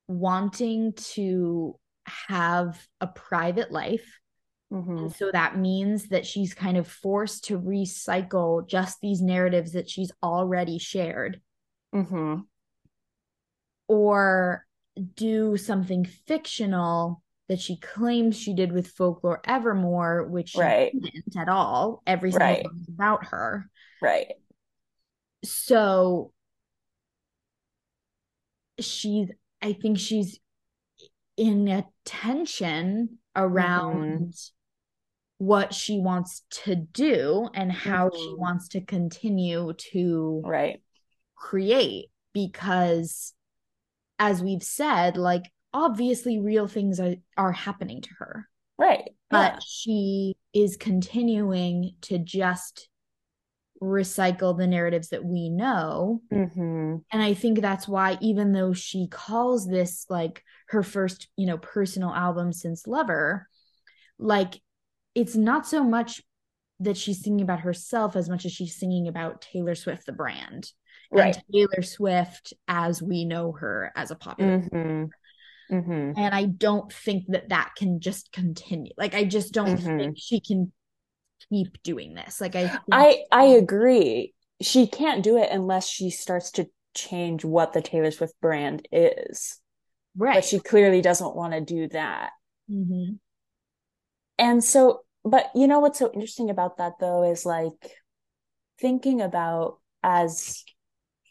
wanting to have a private life Mhm. so that means that she's kind of forced to recycle just these narratives that she's already shared Mhm. or do something fictional that she claims she did with Folklore Evermore, which she Right. didn't at all. Every single Right. is about her. Right. So she's, I think she's in a tension around what she wants to do and how she Mhm. wants to continue to Right. create because as we've said like obviously real things are are happening to her Right. but Yeah. she is continuing to just recycle the narratives that we know Mhm. and i think that's why even though she calls this like her first you know personal album since lover like it's not so much that she's singing about herself as much as she's singing about taylor swift the brand Right. and taylor swift as we know her as a popular Mhm. Mhm. and i don't think that that can just continue like i just don't Mhm. think she can keep doing this like i I I agree. She can't do it unless she starts to change what the Taylor Swift brand is. right But she clearly doesn't want to do that. Mhm. And so, but you know what's so interesting about that though is like thinking about as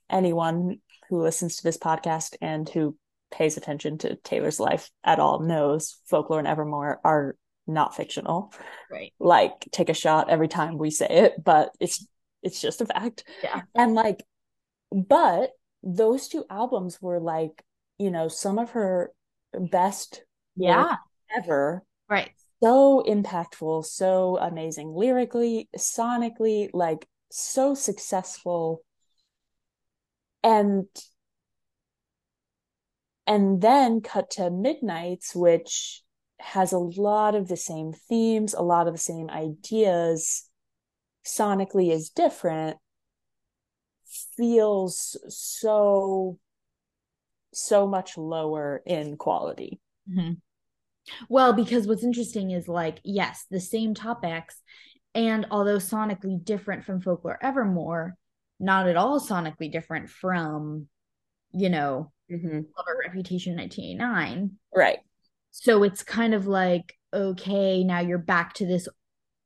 anyone who listens to this podcast and who pays attention to Taylor's life at all knows Folklore and Evermore are not fictional. Right. Like take a shot every time we say it, but it's it's just a fact. Yeah. And like but those two albums were like, you know, some of her best Yeah. ever. Right. So impactful, so amazing lyrically, sonically, like so successful. And and then cut to Midnights, which has a lot of the same themes, a lot of the same ideas, sonically is different, feels so, so much lower in quality. Mhm. Well, because what's interesting is like, yes, the same topics, and although sonically different from Folklore Evermore, not at all sonically different from, you know, Mm-hmm. Lover Reputation 1989. Right. So it's kind of like, okay, now you're back to this,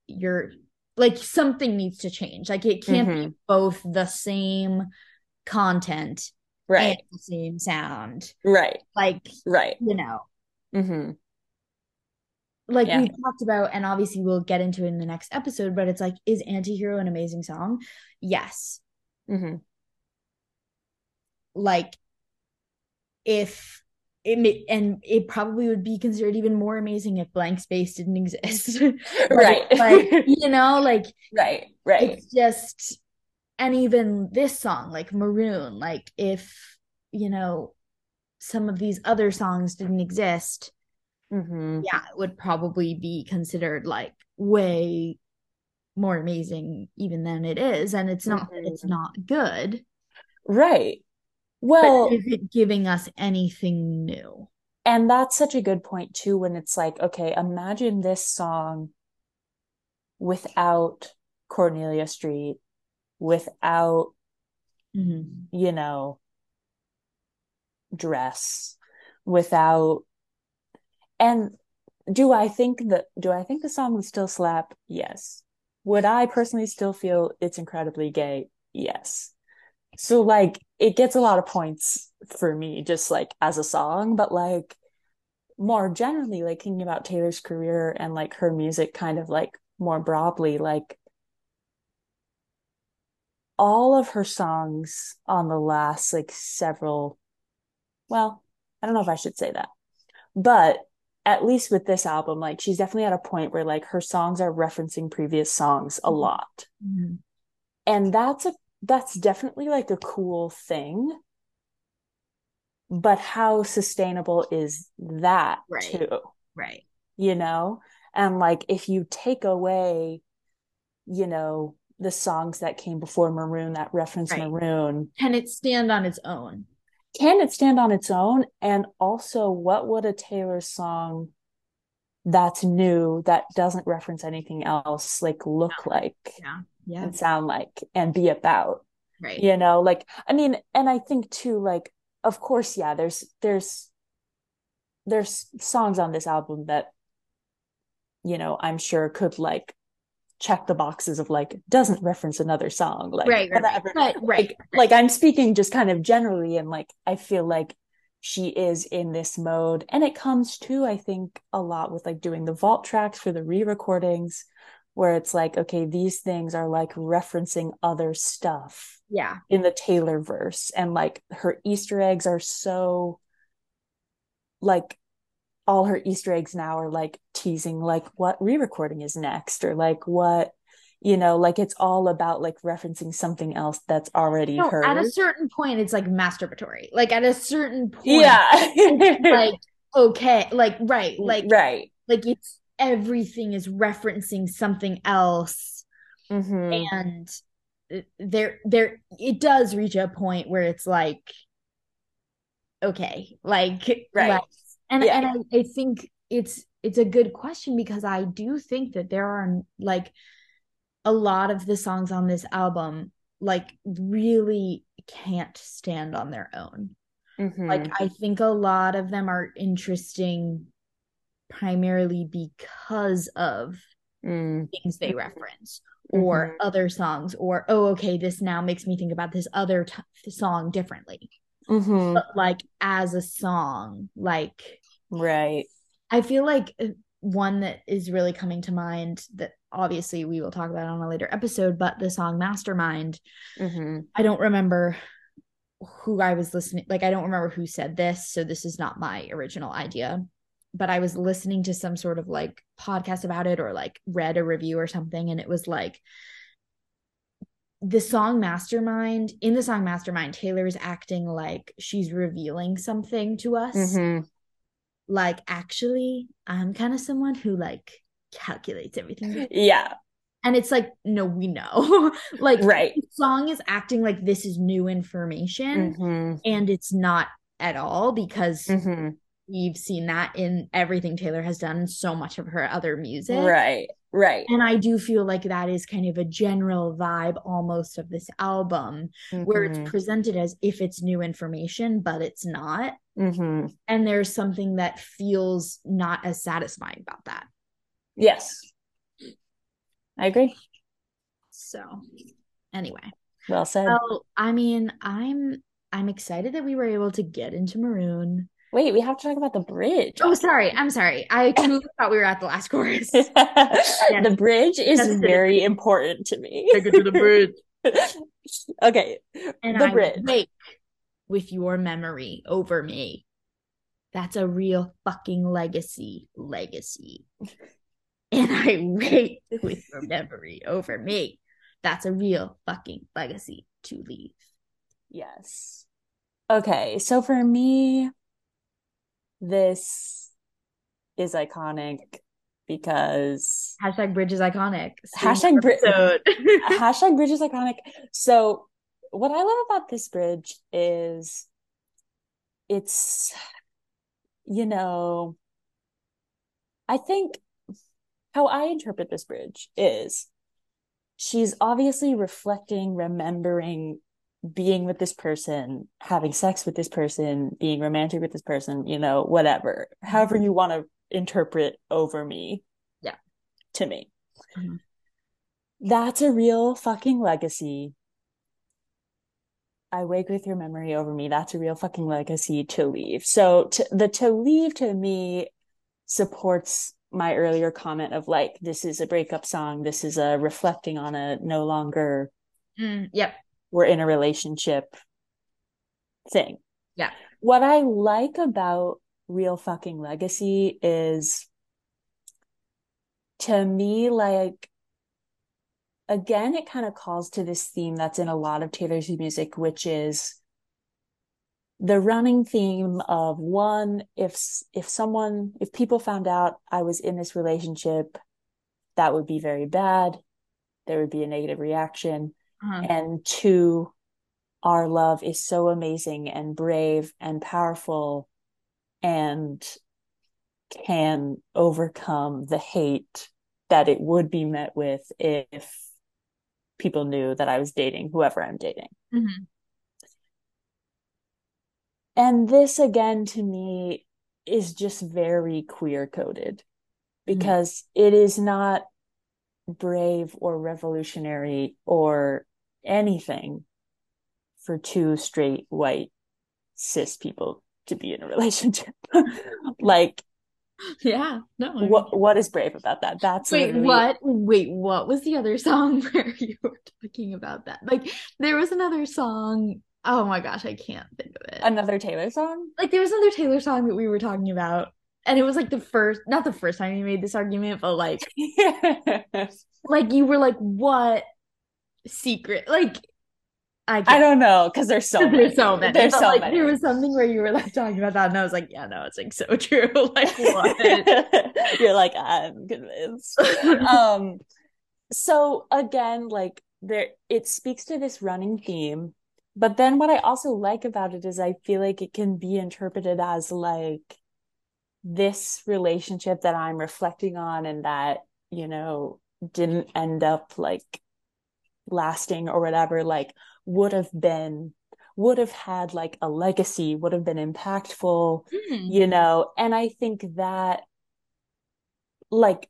you're like something needs to change. Like it can't be Mhm. both the same content Right. and the same sound. Right. Like, Right. you know, Mm-hmm. like Yeah. we talked about, and obviously we'll get into it in the next episode, but it's like, is Antihero an amazing song? Yes. Mm-hmm. Like, if it may, and it probably would be considered even more amazing if Blank Space didn't exist. (laughs) Right. like, you know, like (laughs) right. Right. it's just, and even this song, like Maroon, like if, you know, some of these other songs didn't exist, Mm-hmm. yeah, it would probably be considered like way more amazing even than it is. And it's not that it's not good, Right. But Well, is it giving us anything new? and that's such a good point too, when it's like, okay, imagine this song without Cornelia Street, without, Mhm. you know, dress, without, and do I think that, do I think the song would still slap? Yes. Would I personally still feel it's incredibly gay? Yes. So like it gets a lot of points for me just like as a song, but like more generally like thinking about Taylor's career and like her music kind of like more broadly like all of her songs on the last like several well, I don't know if I should say that. But at least with this album like she's definitely at a point where like her songs are referencing previous songs a Mhm. lot. Mhm. And that's a that's definitely like a cool thing. But how sustainable is that Right. too? Right. You know? And like if you take away, you know, the songs that came before Maroon that reference Right. Maroon, Can it stand on its own? can it stand on its own? And also, what would a Taylor song that's new that doesn't reference anything else like look like Yeah. Yeah. and sound like and be about? Right. you know like i mean and i think too like of course yeah there's there's there's songs on this album that you know i'm sure could like check the boxes of like doesn't reference another song like Right, right, right. But right, like like i'm speaking just kind of generally and like i feel like she is in this mode and it comes to i think a lot with like doing the vault tracks for the re-recordings where it's like okay these things are like referencing other stuff yeah. in the Taylor verse and like her Easter eggs are so like all her Easter eggs now are like teasing like what re-recording is next or like what you know like it's all about like referencing something else that's already No, heard at a certain point, it's like masturbatory. Like at a certain point, yeah like (laughs) okay, like right, like right like it's everything is referencing something else, Mhm. and there, there, it does reach a point where it's like, okay, like Right. like- and Yeah. and I, I think it's it's a good question because I do think that there are like a lot of the songs on this album like really can't stand on their own. Mhm. Like I think a lot of them are interesting primarily because of Mm. things they reference or Mhm. other songs or oh okay this now makes me think about this other t- song differently. Mhm. But like as a song like right I feel like uh, one that is really coming to mind that obviously we will talk about on a later episode, but the song Mastermind. Mm-hmm. I don't remember who I was listening like I don't remember who said this, so this is not my original idea. But I was listening to some sort of like podcast about it or like read a review or something and it was like the song Mastermind, in the song Mastermind, Taylor is acting like she's revealing something to us. Mm-hmm. Like, actually, I'm kind of someone who like calculates everything. Yeah. And it's like, no, we know. (laughs) like, Right. the song is acting like this is new information, Mm-hmm. and it's not at all because Mm-hmm. We've seen that in everything Taylor has done so much of her other music. Right. Right. And I do feel like that is kind of a general vibe almost of this album where Mhm. it's presented as if it's new information, but it's not. Mhm. And there's something that feels not as satisfying about that. Yes. I agree. So, anyway, Well said. well, I mean, I'm I'm excited that we were able to get into Maroon. Wait, we have to talk about the bridge. Oh, sorry, I'm sorry. I totally thought (laughs) we were at the last chorus. (laughs) the bridge is That's it. very important to me. Take it to the bridge. (laughs) okay. And The I bridge. wake with your memory over me. That's a real fucking legacy. Legacy. And I wait with your memory over me. That's a real fucking legacy to leave. Yes. Okay, so for me, this is iconic because Hashtag bridge is iconic. Hashtag bri- (laughs) hashtag bridge is iconic. So what I love about this bridge is it's, you know, I think how I interpret this bridge is she's obviously reflecting, remembering being with this person, having sex with this person, being romantic with this person, you know, whatever, however you want to interpret over me. Yeah. To me. Mhm. That's a real fucking legacy. I wake with your memory over me. That's a real fucking legacy to leave. So to, the to leave to me supports my earlier comment of like, this is a breakup song. This is a reflecting on a no longer Mm, yep. We're in a relationship thing. Yeah. What I like about Real Fucking Legacy is to me, like, again, it kind of calls to this theme that's in a lot of Taylor's music, which is the running theme of one, if if someone, if people found out I was in this relationship, that would be very bad. There would be a negative reaction Uh-huh. and two, our love is so amazing and brave and powerful and can overcome the hate that it would be met with if people knew that I was dating whoever I'm dating. Mhm. And this again to me is just very queer coded because it is not brave or revolutionary or anything for two straight white cis people to be in a (laughs) relationship. like Yeah. No. What what is brave about that? That's Wait, literally- what? Wait, what was the other (laughs) song where you were talking about that? Like, there was another song. Oh my gosh, I can't think of it. Another Taylor song? like, there was another Taylor song that we were talking about, and it was like the first, not the first time you made this argument, but like, (laughs) like you were like, what secret? Like, I I don't know because there's so many. There's so many. There's but, so like, many. There was something where you were like talking about that, and I was like, yeah, no, it's like so (laughs) true. (laughs) like, (laughs) what? You're like, I'm convinced. um so again like there it speaks to this running theme but then what i also like about it is i feel like it can be interpreted as like this relationship that i'm reflecting on and that you know didn't end up like lasting or whatever like would have been would have had like a legacy would have been impactful Hmm. you know and i think that like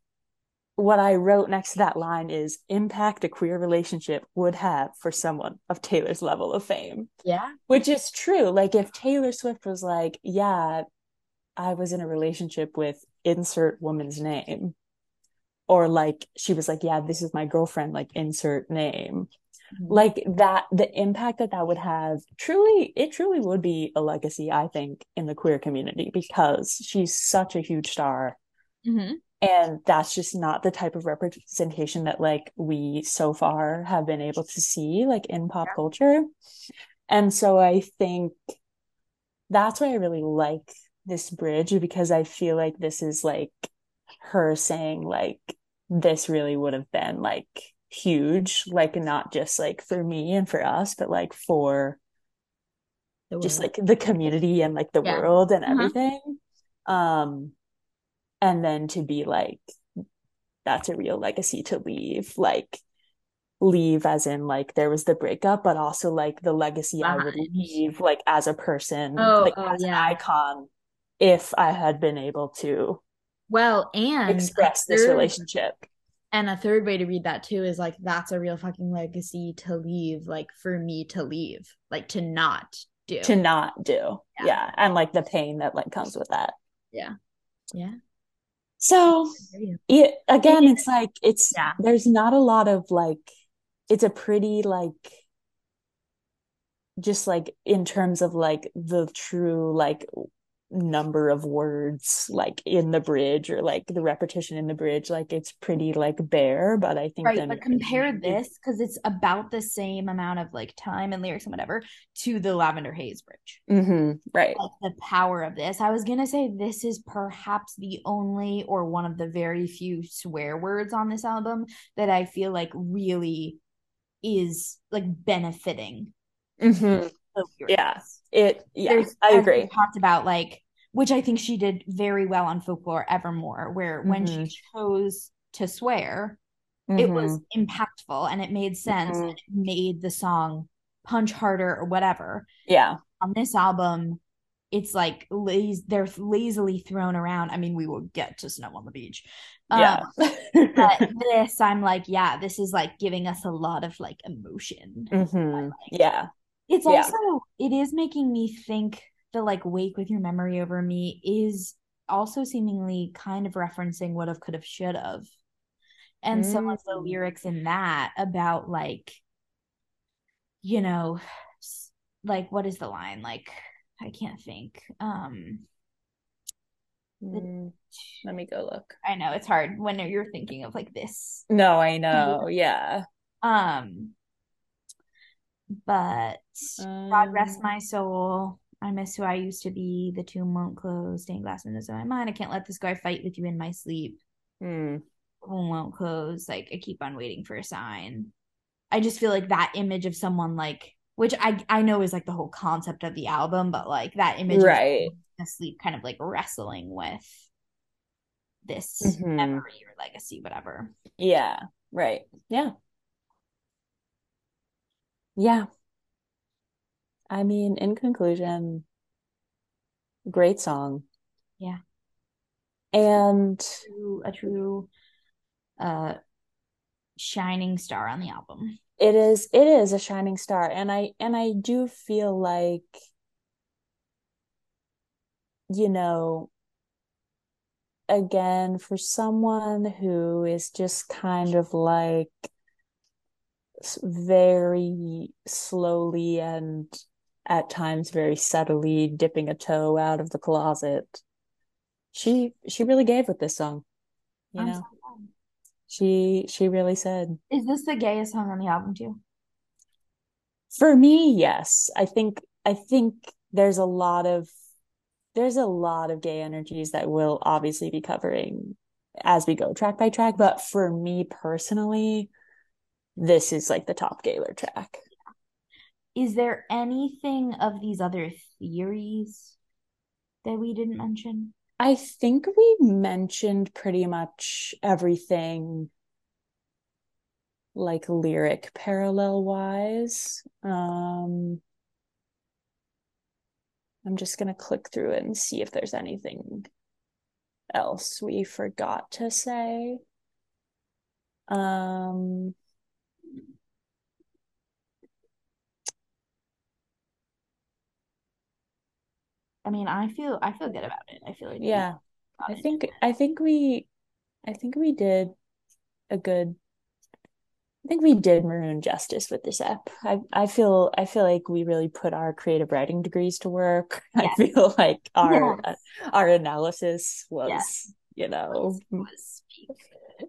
what i wrote next to that line is impact a queer relationship would have for someone of taylor's level of fame Yeah. which is true like if taylor swift was like yeah i was in a relationship with insert woman's name or like she was like yeah this is my girlfriend like insert name Mhm. like that the impact that that would have truly it truly would be a legacy i think in the queer community because she's such a huge star Mhm. and that's just not the type of representation that like we so far have been able to see like in pop culture and so i think that's why i really like this bridge because i feel like this is like her saying like this really would have been like huge like not just like for me and for us but like for just like the community and like the Yeah. world and Uh-huh. everything um and then to be like that's a real legacy to leave like leave as in like there was the breakup but also like the legacy I would leave like as a person Oh, like oh, as an yeah. icon if I had been able to Well, and express this relationship And a third way to read that too is like that's a real fucking legacy to leave, like for me to leave, like to not do. to not do Yeah. yeah and like the pain that like comes with that Yeah. Yeah. so it again it's like it's Yeah. there's not a lot of like it's a pretty like just like in terms of like the true like number of words like in the bridge or like the repetition in the bridge like it's pretty like bare but I think Right, then but compare this because it's about the same amount of like time and lyrics and whatever to the Lavender Haze Bridge. Mhm, right Like the power of this. I was gonna say this is perhaps the only or one of the very few swear words on this album that I feel like really is like benefiting Mhm, yeah it yeah There's, I agree talked about like which I think she did very well on Folklore Evermore, where when she Mhm. chose to swear, it was Mhm, impactful and it made sense Mhm. and it made the song punch harder or whatever. yeah On this album, it's like laz- they're lazily thrown around. I mean, we will get to Snow on the Beach. yeah Um, but (laughs) this, I'm like, yeah, this is like giving us a lot of like emotion. Mhm, yeah It's Yeah. also it is making me think the like wake with your memory over me is also seemingly kind of referencing what have could have should have. And some of the Mm. lyrics in that about like you know like what is the line like I can't think. Um Mm, let me go look I know it's hard when you're thinking of like this. no I know (laughs) yeah Um but God rest Um, my soul. I miss who I used to be. The tomb won't close. Stained glass windows in my mind. I can't let this guy fight with you in my sleep. hmm. Home won't close. Like I keep on waiting for a sign. I just feel like that image of someone like, which I I know is like the whole concept of the album, but like that image of Right. asleep, kind of like wrestling with this Mhm. memory or legacy, whatever. Yeah, right. Yeah. Yeah. I mean, in conclusion, great song. Yeah. And a true uh shining star on the album. it is it is a shining star and I and I do feel like you know again for someone who is just kind of like very slowly and at times very subtly dipping a toe out of the closet she she really gave with this song you I'm know so she she really said Is this the gayest song on the album too? For me, yes. I think I think there's a lot of there's a lot of gay energies that we'll obviously be covering as we go track by track, but for me personally, this is like the top Gaylor track. Is there anything of these other theories that we didn't mention? I think we mentioned pretty much everything like lyric parallel wise. Um I'm just gonna click through it and see if there's anything else we forgot to say. Um I mean, I feel I feel good about it. I feel like yeah. I think I think we I think we did a good I think we did Maroon justice with this app. I I feel I feel like we really put our creative writing degrees to work. (laughs) Yes. I feel like our Yes. our analysis was, Yes. you know, was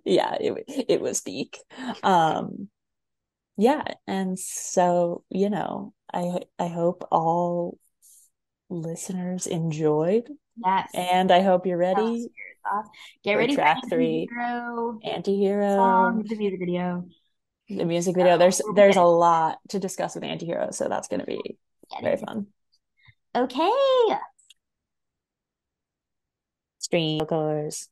yeah, it it was peak. Um yeah, and so, you know, I I hope all listeners enjoyed yes. and I hope you're ready. Get for ready track for three. Hero Antihero. song, the music video. the music video. There's there's a lot to discuss with Antihero, so that's gonna be very fun. Okay. Stream colors.